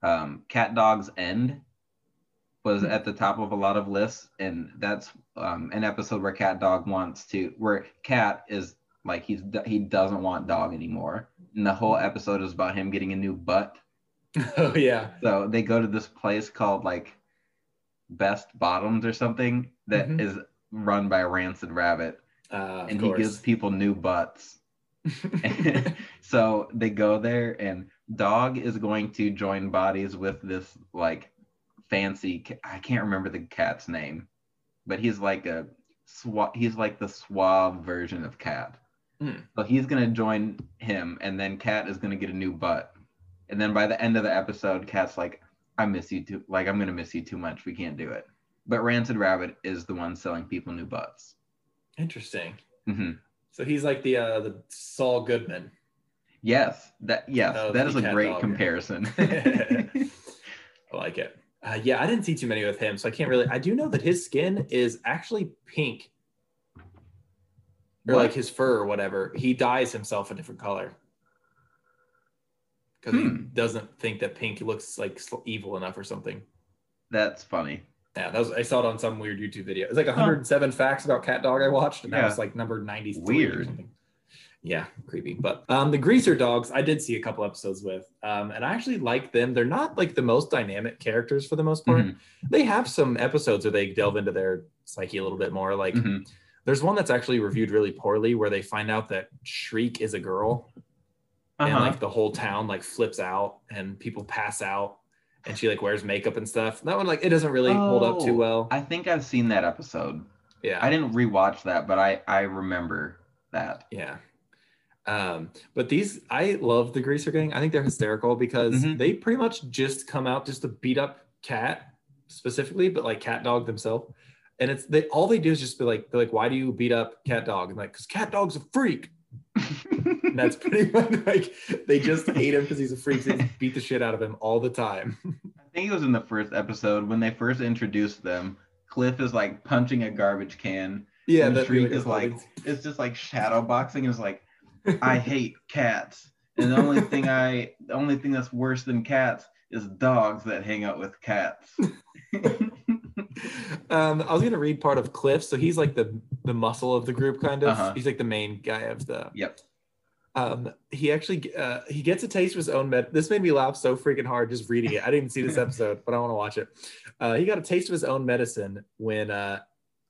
um Cat Dog's End was at the top of a lot of lists, and that's um, an episode where Cat Dog wants to, where Cat is like he's he doesn't want Dog anymore, and the whole episode is about him getting a new butt. [LAUGHS] oh yeah. So they go to this place called like Best Bottoms or something that is Mhm. run by a Rancid Rabbit, Uh, and he gives people new butts. [LAUGHS] so they go there, and Dog is going to join bodies with this like fancy. I can't remember the cat's name, but he's like a swa- He's like the suave version of Cat. Hmm. So he's gonna join him, and then Cat is gonna get a new butt. And then by the end of the episode, Cat's like, "I miss you too. Like I'm gonna miss you too much. We can't do it." But Rancid Rabbit is the one selling people new butts. Interesting. hmm So he's like the uh, the Saul Goodman. Yes, that yes, that is a great dog. comparison. [LAUGHS] [LAUGHS] I like it. Uh, yeah, I didn't see too many with him, so I can't really. I do know that his skin is actually pink, or What? like his fur or whatever. He dyes himself a different color because he Hmm. doesn't think that pink looks like evil enough or something. That's funny. Yeah, that was I saw it on some weird YouTube video. It's like 107 facts about cat dog I watched, and that was like number 93 or Weird. something. Yeah, creepy. But um, the greaser dogs, I did see a couple episodes with, um, and I actually like them. They're not like the most dynamic characters for the most part. Mhm. They have some episodes where they delve into their psyche a little bit more. Like Mhm. there's one that's actually reviewed really poorly where they find out that Shriek is a girl, and Uh-huh. like the whole town like flips out and people pass out, and she like wears makeup and stuff. That one like it doesn't really hold up too Oh, well. I think I've seen that episode. yeah, I didn't rewatch that, but I I remember that. Yeah. Um, but these I love the Greaser Gang. I think they're hysterical because Mhm. they pretty much just come out just to beat up Cat specifically, but like Cat Dog themselves. And it's they all they do is just be like, they're like, why do you beat up Cat Dog? And like, because Cat Dog's a freak. [LAUGHS] And that's pretty [LAUGHS] much like they just hate him because he's a freak. They beat the shit out of him all the time. [LAUGHS] I think it was in the first episode when they first introduced them. Cliff is like punching a garbage can. yeah, and that Shriek is like it's just like shadow boxing. It's like [LAUGHS] I hate cats, and the only thing I the only thing that's worse than cats is dogs that hang out with cats. um, I was gonna read part of Cliff. So he's like the the muscle of the group, kind of. Uh-huh. He's like the main guy of the yep. Um he actually uh he gets a taste of his own med this made me laugh so freaking hard just reading it. I didn't even see this [LAUGHS] episode but i want to watch it. Uh he got a taste of his own medicine when uh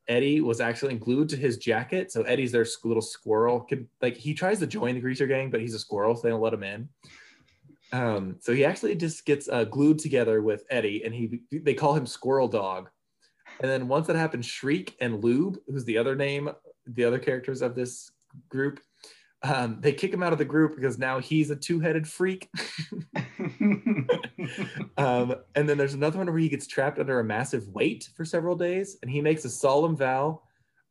eddie was actually glued to his jacket. So eddie's their little squirrel Could, like he tries to join the greaser gang but he's a squirrel so they don't let him in. Um so he actually just gets uh, glued together with eddie and he they call him squirrel dog. And then once that happens shriek and lube who's the other name the other characters of this group um, they kick him out of the group because now he's a two-headed freak. [LAUGHS] um, and then there's another one where he gets trapped under a massive weight for several days, and he makes a solemn vow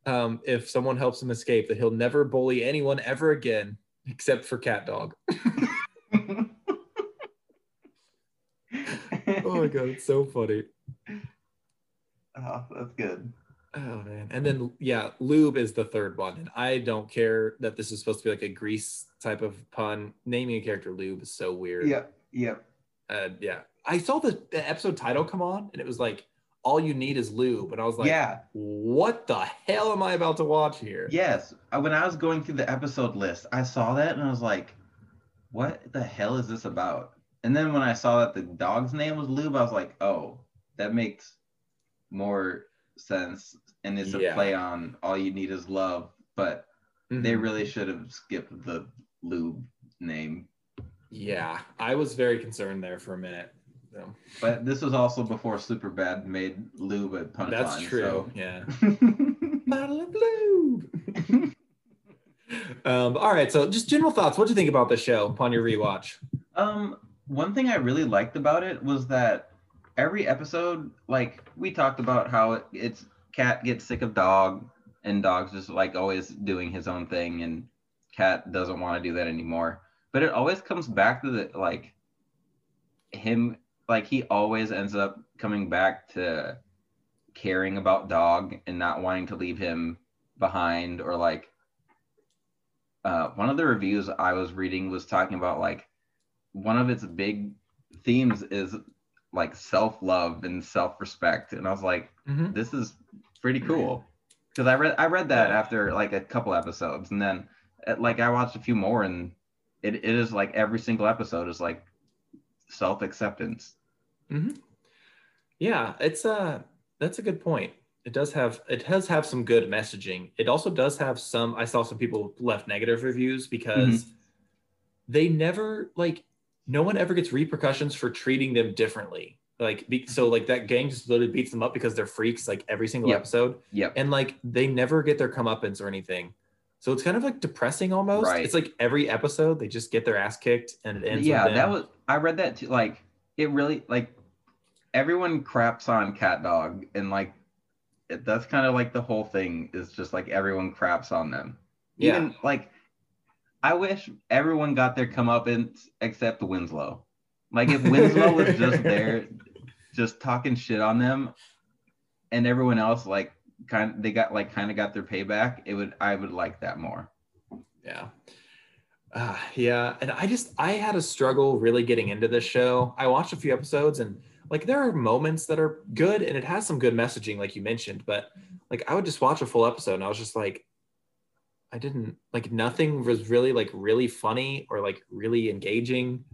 um, if someone helps him escape that he'll never bully anyone ever again, except for Cat Dog. [LAUGHS] Oh my god, it's so funny. oh, that's good. Oh man. And then yeah, lube is the third one. And I don't care that this is supposed to be like a grease type of pun. Naming a character lube is so weird. Yeah. Yeah. Uh, yeah. I saw the, the episode title come on and it was like all you need is lube. And I was like, yeah. what the hell am I about to watch here? Yes. Uh, When I was going through the episode list, I saw that and I was like, what the hell is this about? And then when I saw that the dog's name was Lube, I was like, oh, that makes more sense. And it's Yeah. a play on all you need is love. But they Mhm. really should have skipped the Lube name. Yeah. I was very concerned there for a minute. So, But this was also before Superbad made Lube a punchline. that's true. Yeah. [LAUGHS] Bottle of lube. um, all right. So just general thoughts. What do you think about the show upon your rewatch? Um, one thing I really liked about it was that every episode, like we talked about how it, it's cat gets sick of dog, and dog's just like always doing his own thing, and cat doesn't want to do that anymore. But it always comes back to the like him, like he always ends up coming back to caring about dog and not wanting to leave him behind or like uh, one of the reviews I was reading was talking about like one of its big themes is like self-love and self-respect. And i was like Mhm. this is pretty cool. Because i read i read that after like a couple episodes. And then uh, like i watched a few more and it, it is like every single episode is like self-acceptance. Yeah, it's a that's a good point. It does have it does have some good messaging. It also does have some I saw some people left negative reviews because they never like no one ever gets repercussions for treating them differently. Like be, so like that gang just literally beats them up because they're freaks like every single Yep. episode Yeah. and like they never get their comeuppance or anything. So it's kind of like depressing almost. Right. It's like every episode they just get their ass kicked and it ends yeah with that was i read that too like it really like everyone craps on cat dog and like that's kind of like the whole thing is just like everyone craps on them Yeah. even like i wish everyone got their comeuppance except winslow like if winslow was just [LAUGHS] there just talking shit on them and everyone else like kind they got like kind of got their payback it would i would like that more Yeah. Uh, yeah. And I just, I had a struggle really getting into this show. I watched a few episodes and like there are moments that are good and it has some good messaging, like you mentioned, but like I would just watch a full episode and I was just like, I didn't like nothing was really like really funny or like really engaging.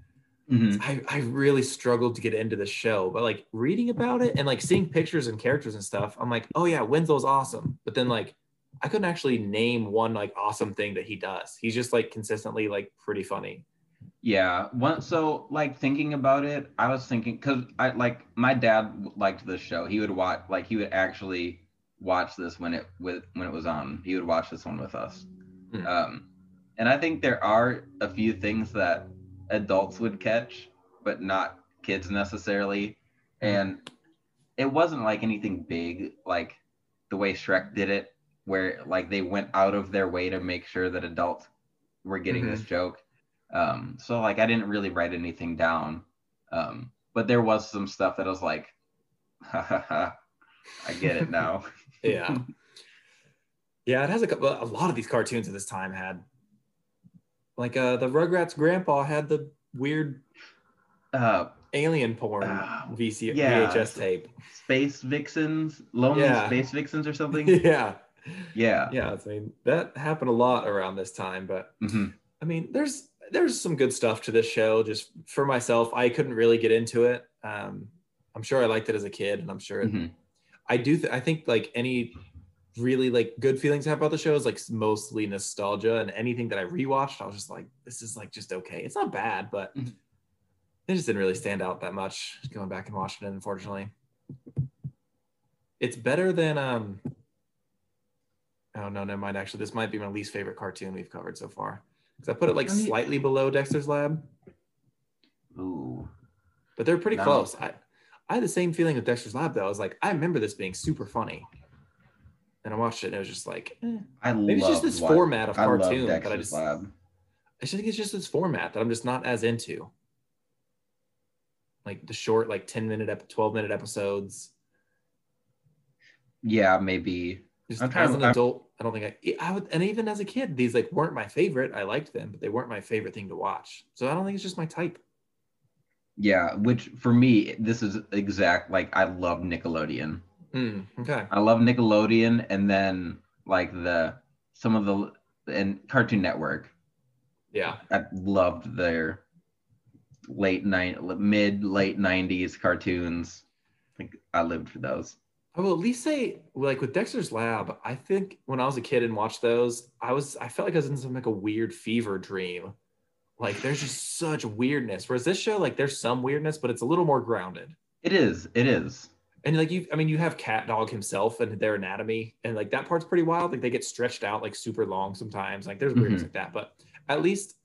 Mhm. I, I really struggled to get into the show, but like reading about it and like seeing pictures and characters and stuff, I'm like, oh yeah, Winslow's awesome. But then like I couldn't actually name one like awesome thing that he does. He's just like consistently like pretty funny. Yeah. One so like thinking about it, I was thinking because I like my dad liked this show. He would watch like he would actually watch this when it with when it was on. He would watch this one with us. Hmm. Um, and I think there are a few things that adults would catch, but not kids necessarily. And it wasn't like anything big, like the way Shrek did it, where like they went out of their way to make sure that adults were getting this joke. Um, so like I didn't really write anything down. Um, but there was some stuff that I was like, [LAUGHS] ha ha ha, I get it now. [LAUGHS] Yeah. yeah, it has a couple a lot of these cartoons at this time had like uh the Rugrats grandpa had the weird uh, alien porn Ah, VC, yeah. VHS tape. Space Vixens, Lonely Yeah. Space Vixens or something. [LAUGHS] yeah. yeah. Yeah. I mean, that happened a lot around this time, but Mhm. I mean, there's there's some good stuff to this show. Just for myself, I couldn't really get into it. Um, I'm sure I liked it as a kid, and I'm sure it- Mhm. I do. Th- I think like any really like good feelings I have about the show is like mostly nostalgia, and anything that I rewatched, I was just like, this is like just okay. It's not bad, but Mhm. it just didn't really stand out that much. Going back and watching it, unfortunately, it's better than um. Oh no, never mind. Actually, this might be my least favorite cartoon we've covered so far. Because I put it like slightly below Dexter's Lab, Ooh. but they're pretty No. close. I, I had the same feeling with Dexter's Lab though. I was like, I remember this being super funny, and I watched it and it was just like, eh. I maybe it's just this what- format of cartoon that I just, Lab. I just think it's just this format that I'm just not as into. Like the short, like 10 minute, ep- 12 minute episodes. Yeah, maybe. Just I'm trying as to- an I'm- adult, I don't think I, I would, and even as a kid, these like weren't my favorite. I liked them, but they weren't my favorite thing to watch. So I don't think it's just my type. Yeah, which for me, this is exact. Like I love Nickelodeon. Hmm, okay. I love Nickelodeon, and then like the some of the and Cartoon Network. Yeah. I loved their late night, mid late '90s cartoons. I think I lived for those. I will at least say, like with Dexter's Lab, I think when I was a kid and watched those, I was I felt like I was in some like a weird fever dream. Like there's just such weirdness. Whereas this show, like there's some weirdness, but it's a little more grounded. It is. It is. And like you, I mean, you have Cat Dog himself and their anatomy, and like that part's pretty wild. Like they get stretched out like super long sometimes. Like there's weirdness Mhm. like that, but at least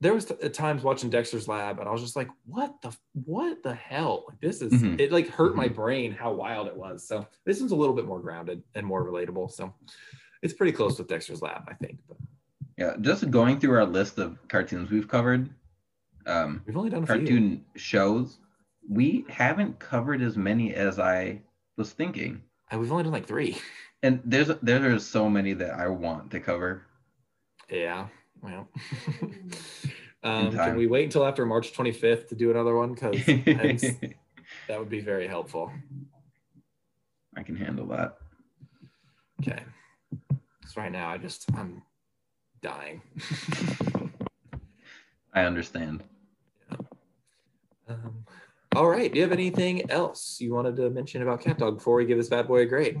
there was t- times watching Dexter's Lab, and I was just like, "What the what the hell? Like this is Mhm. it. Like hurt my brain how wild it was." So this one's a little bit more grounded and more relatable. So it's pretty close with Dexter's Lab, I think. But Yeah. Just going through our list of cartoons we've covered, um, we've only done a few. cartoon shows, we haven't covered as many as I was thinking. Uh, We've only done like three. [LAUGHS] And there's there are so many that I want to cover. Yeah. Well, [LAUGHS] um, can we wait until after March 25th to do another one? Because [LAUGHS] That would be very helpful. I can handle that. Okay. So right now I just I'm dying. I understand. um, all right. Do you have anything else you wanted to mention about Cat Dog before we give this bad boy a grade?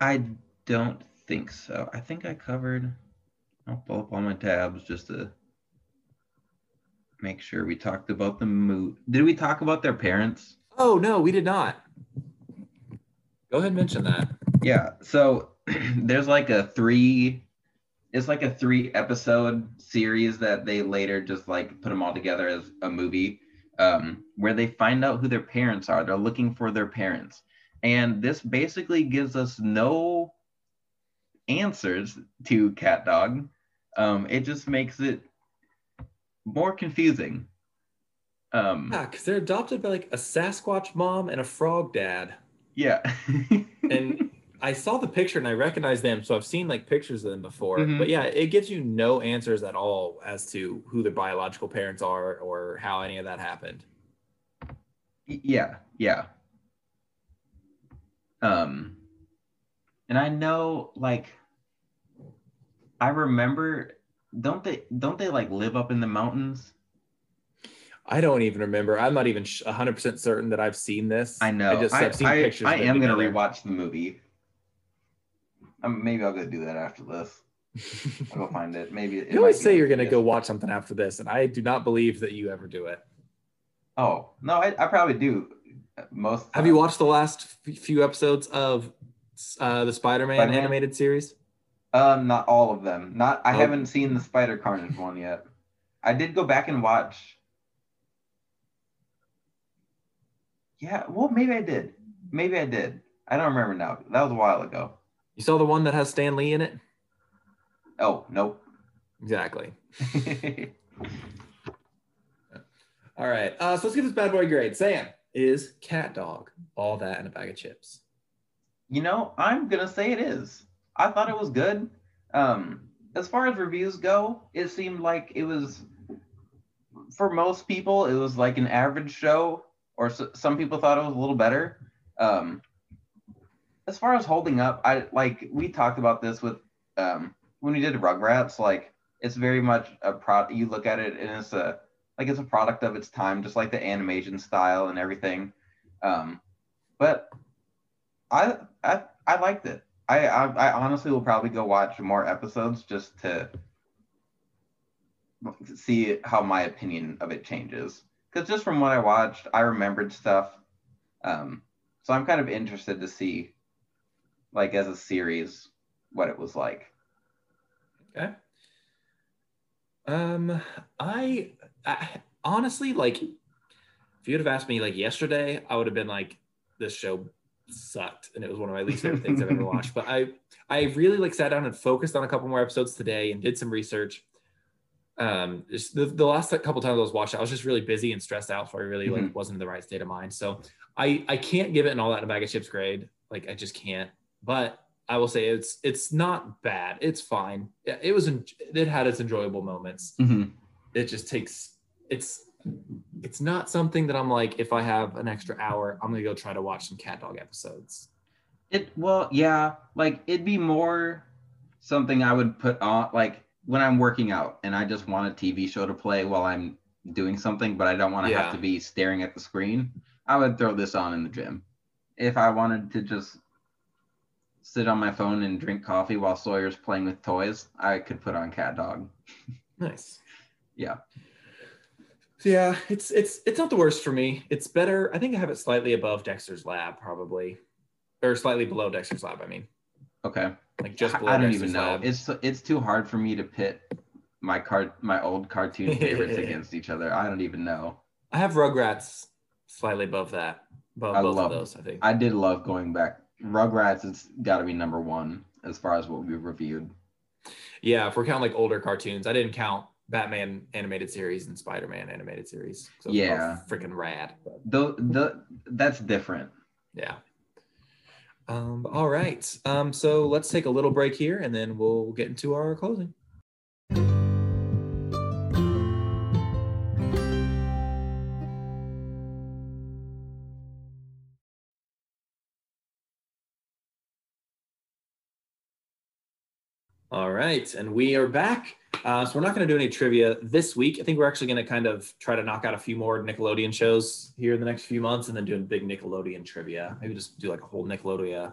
I don't think so. I think I covered. I'll pull up all my tabs just to make sure we talked about the mood. Did we talk about their parents? Oh no, we did not. Go ahead and mention that. Yeah. So [CLEARS THROAT] there's like a three. It's like a three episode series that they later just like put them all together as a movie, um, where they find out who their parents are. They're looking for their parents, and this basically gives us no answers to Cat Dog. Um, it just makes it more confusing. Um, Yeah, because they're adopted by like a Sasquatch mom and a frog dad. yeah. [LAUGHS] And I saw the picture and I recognize them, so I've seen like pictures of them before. Mhm. But yeah, it gives you no answers at all as to who their biological parents are or how any of that happened. yeah yeah um and i know like i remember don't they don't they like live up in the mountains I don't even remember. I'm not even sh- 100% certain that I've seen this. i know I just i, have seen I, pictures. I am gonna together. rewatch the movie um, maybe i'll go do that after this i'll go find it maybe it you always say you're going to go watch something after this, and I do not believe that you ever do it. oh no i, I probably do uh, most Have you watched the last few episodes of uh, the Spider-Man, Spider-Man? animated series? Um, not all of them. Not I Oh. haven't seen the Spider Carnage one yet. I did go back and watch. Yeah, well, maybe I did. Maybe I did. I don't remember now. That was a while ago. You saw the one that has Stan Lee in it? Oh, nope. Exactly. [LAUGHS] All right. Uh, so let's give this bad boy a grade. Sam is cat dog. All that and a bag of chips. you know, I'm gonna say it is. I thought it was good. Um, as far as reviews go, it seemed like it was for most people it was like an average show, or s- some people thought it was a little better. Um, as far as holding up, I like we talked about this with um, when we did Rugrats. Like it's very much a pro. You look at it and it's a like it's a product of its time, just like the animation style and everything. Um, but I I I liked it. I, I I honestly will probably go watch more episodes just to see how my opinion of it changes. Because just from what I watched, I remembered stuff. Um, so I'm kind of interested to see, like as a series, what it was like. Okay. Um, I, I honestly like if you'd have asked me like yesterday, I would have been like, this show sucked and it was one of my least favorite things I've ever watched. But I I really like sat down and focused on a couple more episodes today and did some research. Um, just the, the last couple times I was watching, I was just really busy and stressed out, so I really like Mhm. wasn't in the right state of mind. So I I can't give it an all that in a bag of chips grade. Like I just can't. But I will say it's it's not bad. It's fine. It was it had its enjoyable moments. Mm-hmm. It just takes it's it's not something that I'm like if I have an extra hour, I'm gonna go try to watch some cat dog episodes. It well, yeah, like it'd be more something I would put on like when I'm working out and I just want a TV show to play while I'm doing something, but I don't want to Yeah. have to be staring at the screen. I would throw this on in the gym. If I wanted to just sit on my phone and drink coffee while Sawyer's playing with toys, I could put on Cat Dog. [LAUGHS] Nice. Yeah. So yeah, it's it's it's not the worst for me. It's better. I think I have it slightly above Dexter's Lab, probably, or slightly below Dexter's Lab. I mean, Okay. like just below I don't Dexter's even know. Lab. It's it's too hard for me to pit my cart my old cartoon [LAUGHS] favorites against each other. I don't even know. I have Rugrats slightly above that, above I both love of those. I think. I did love going back. Rugrats, it's got to be number one as far as what we reviewed. Yeah, if we're counting like older cartoons, I didn't count Batman animated series and Spider Man animated series. So Yeah. freaking rad. The the that's different. yeah. Um, all right. Um, so let's take a little break here, and then we'll get into our closing. All right, and we are back. Uh, so we're not going to do any trivia this week. I think we're actually going to kind of try to knock out a few more Nickelodeon shows here in the next few months, and then do a big Nickelodeon trivia. Maybe just do like a whole Nickelodeon.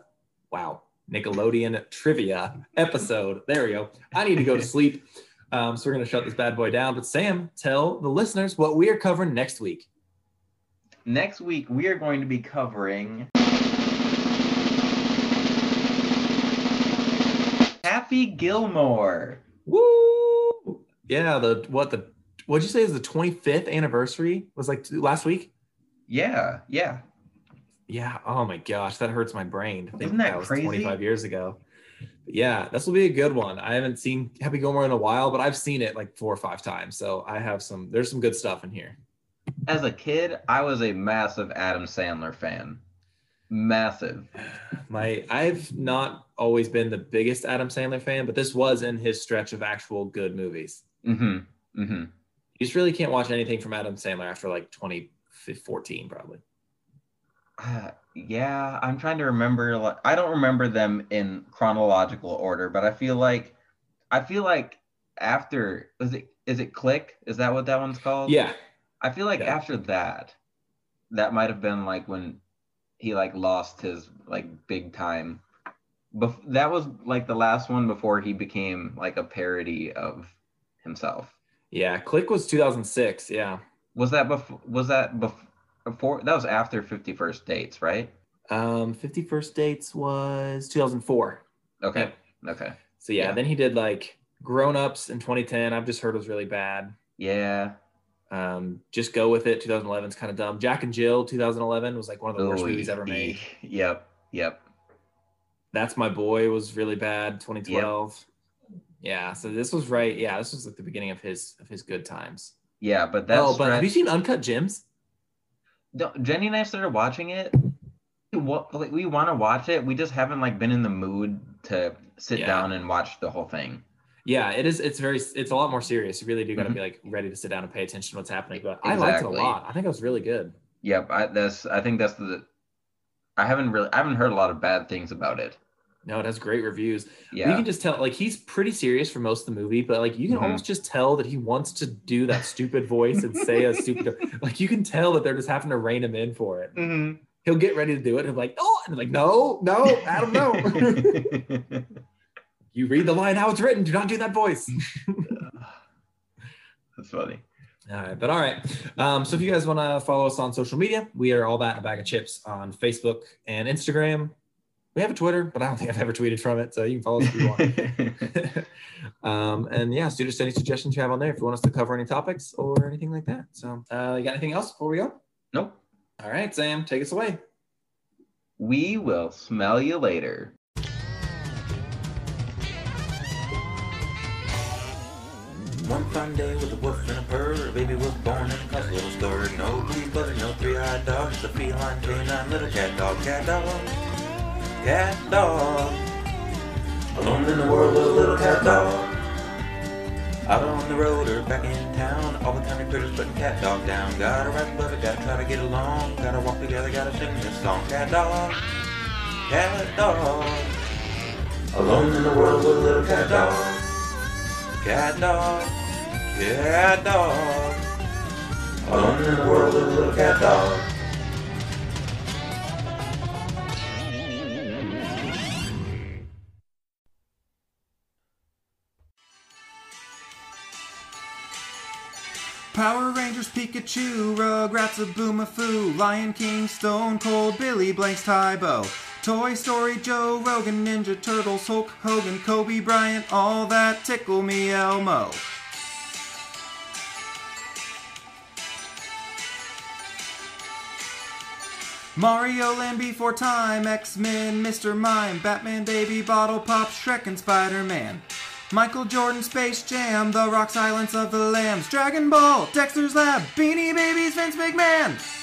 Wow, Nickelodeon trivia episode. There we go. I need to go to [LAUGHS] sleep. Um, so we're going to shut this bad boy down. But Sam, tell the listeners what we are covering next week. Next week, we are going to be covering Happy Gilmore. Woo! Yeah, the what the what'd you say is the 25th anniversary? Was like last week? Yeah, yeah. Yeah. Oh my gosh, that hurts my brain. Isn't that was crazy? 25 years ago. But yeah, this will be a good one. I haven't seen Happy Gilmore in a while, but I've seen it like four or five times. So I have some. There's some good stuff in here. As a kid, I was a massive Adam Sandler fan. Massive. My I've not always been the biggest Adam Sandler fan, but this was in his stretch of actual good movies. Mm-hmm. Mm-hmm. You just really can't watch anything from Adam Sandler after like 2014, probably. Uh, yeah, I'm trying to remember. Like, I don't remember them in chronological order, but I feel like, I feel like after is it is it Click? Is that what that one's called? Yeah. I feel like Yeah. after that, that might have been like when he like lost his like big time. Bef- that was like the last one before he became like a parody of himself. Yeah. Click was 2006. Yeah. Was that before? Was that bef- before? That was after Fifty First Dates, right? Um, 51st Dates was 2004. Okay. Okay. So yeah, Yeah. then he did like Grown Ups in 2010. I've just heard it was really bad. Yeah. Um, Just Go With It 2011 is kind of dumb. Jack and Jill 2011 was like one of the worst movies ever made. Yep. Yep. That's My Boy was really bad 2012. Yeah, so this was right. Yeah, this was like the beginning of his of his good times. Yeah, but that's oh, but have you seen Uncut Gems? No, Jenny and I started watching it. We, like, we want to watch it. We just haven't like been in the mood to sit Yeah. down and watch the whole thing. Yeah, it is. It's very. It's a lot more serious. You really do got to Mhm. be like ready to sit down and pay attention to what's happening. But I liked it a lot. I think it was really good. Yep, I, that's. I think that's the. I haven't really. I haven't heard a lot of bad things about it. No, it has great reviews. Yeah. You can just tell, like, he's pretty serious for most of the movie, but like, you can Mhm. almost just tell that he wants to do that stupid voice and say a stupid, [LAUGHS] like, you can tell that they're just having to rein him in for it. Mhm. He'll get ready to do it. And be like, oh, and like, no, no, Adam, no. [LAUGHS] [LAUGHS] you read the line how it's written. Do not do that voice. [LAUGHS] that's funny. All right, but all right. Um, so if you guys want to follow us on social media, we are all that a bag of chips on Facebook and Instagram. We have a Twitter, but I don't think I've ever tweeted from it, so you can follow us if you want. [LAUGHS] [LAUGHS] um, and yeah, so just any suggestions you have on there if you want us to cover any topics or anything like that. So, uh, you got anything else before we go? nope. All right, Sam, take us away. We will smell you later. One fine day with a woof and a purr, a baby was born in a cuss little skirt. No blue no three-eyed dog, just a feline canine little cat dog, cat dog, cat dog. Alone in the world with a little cat dog. Out on the road or back in town, all the country critters putting cat dog down. Gotta rap about it, gotta try to get along, gotta walk together, gotta sing this song. Cat dog, cat dog. Alone in the world with a little cat dog. Cat dog, cat dog. In the world a little cat dog. Power Rangers Pikachu, Rugrats Zoboomafoo, Lion King, Stone Cold, Billy Blanks Tae Bo, Toy Story Joe Rogan, Ninja Turtles, Hulk Hogan, Kobe Bryant, all that tickle me Elmo. Mario Land Before Time, X-Men, Mr. Mime, Batman Baby Bottle Pop, Shrek and Spider-Man. Michael Jordan, Space Jam, The Rock Silence of the Lambs, Dragon Ball, Dexter's Lab, Beanie Babies, Vince McMahon.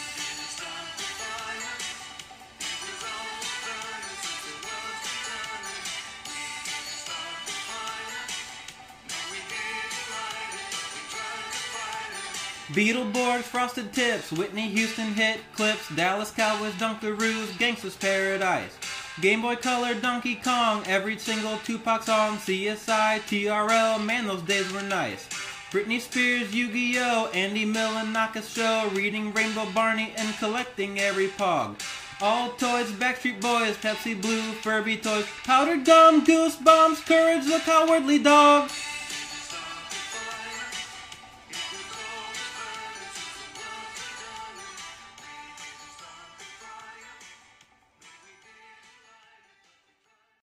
Beetleborgs, Frosted Tips, Whitney Houston hit clips, Dallas Cowboys, Dunkaroos, Gangsta's Paradise. Game Boy Color Donkey Kong, every single Tupac song, CSI, TRL, man, those days were nice. Britney Spears, Yu-Gi-Oh, Andy Milonakis show, reading Rainbow Barney and collecting every pog. All toys, Backstreet Boys, Pepsi Blue, Furby toys, powdered gum, goosebumps, courage the cowardly dog.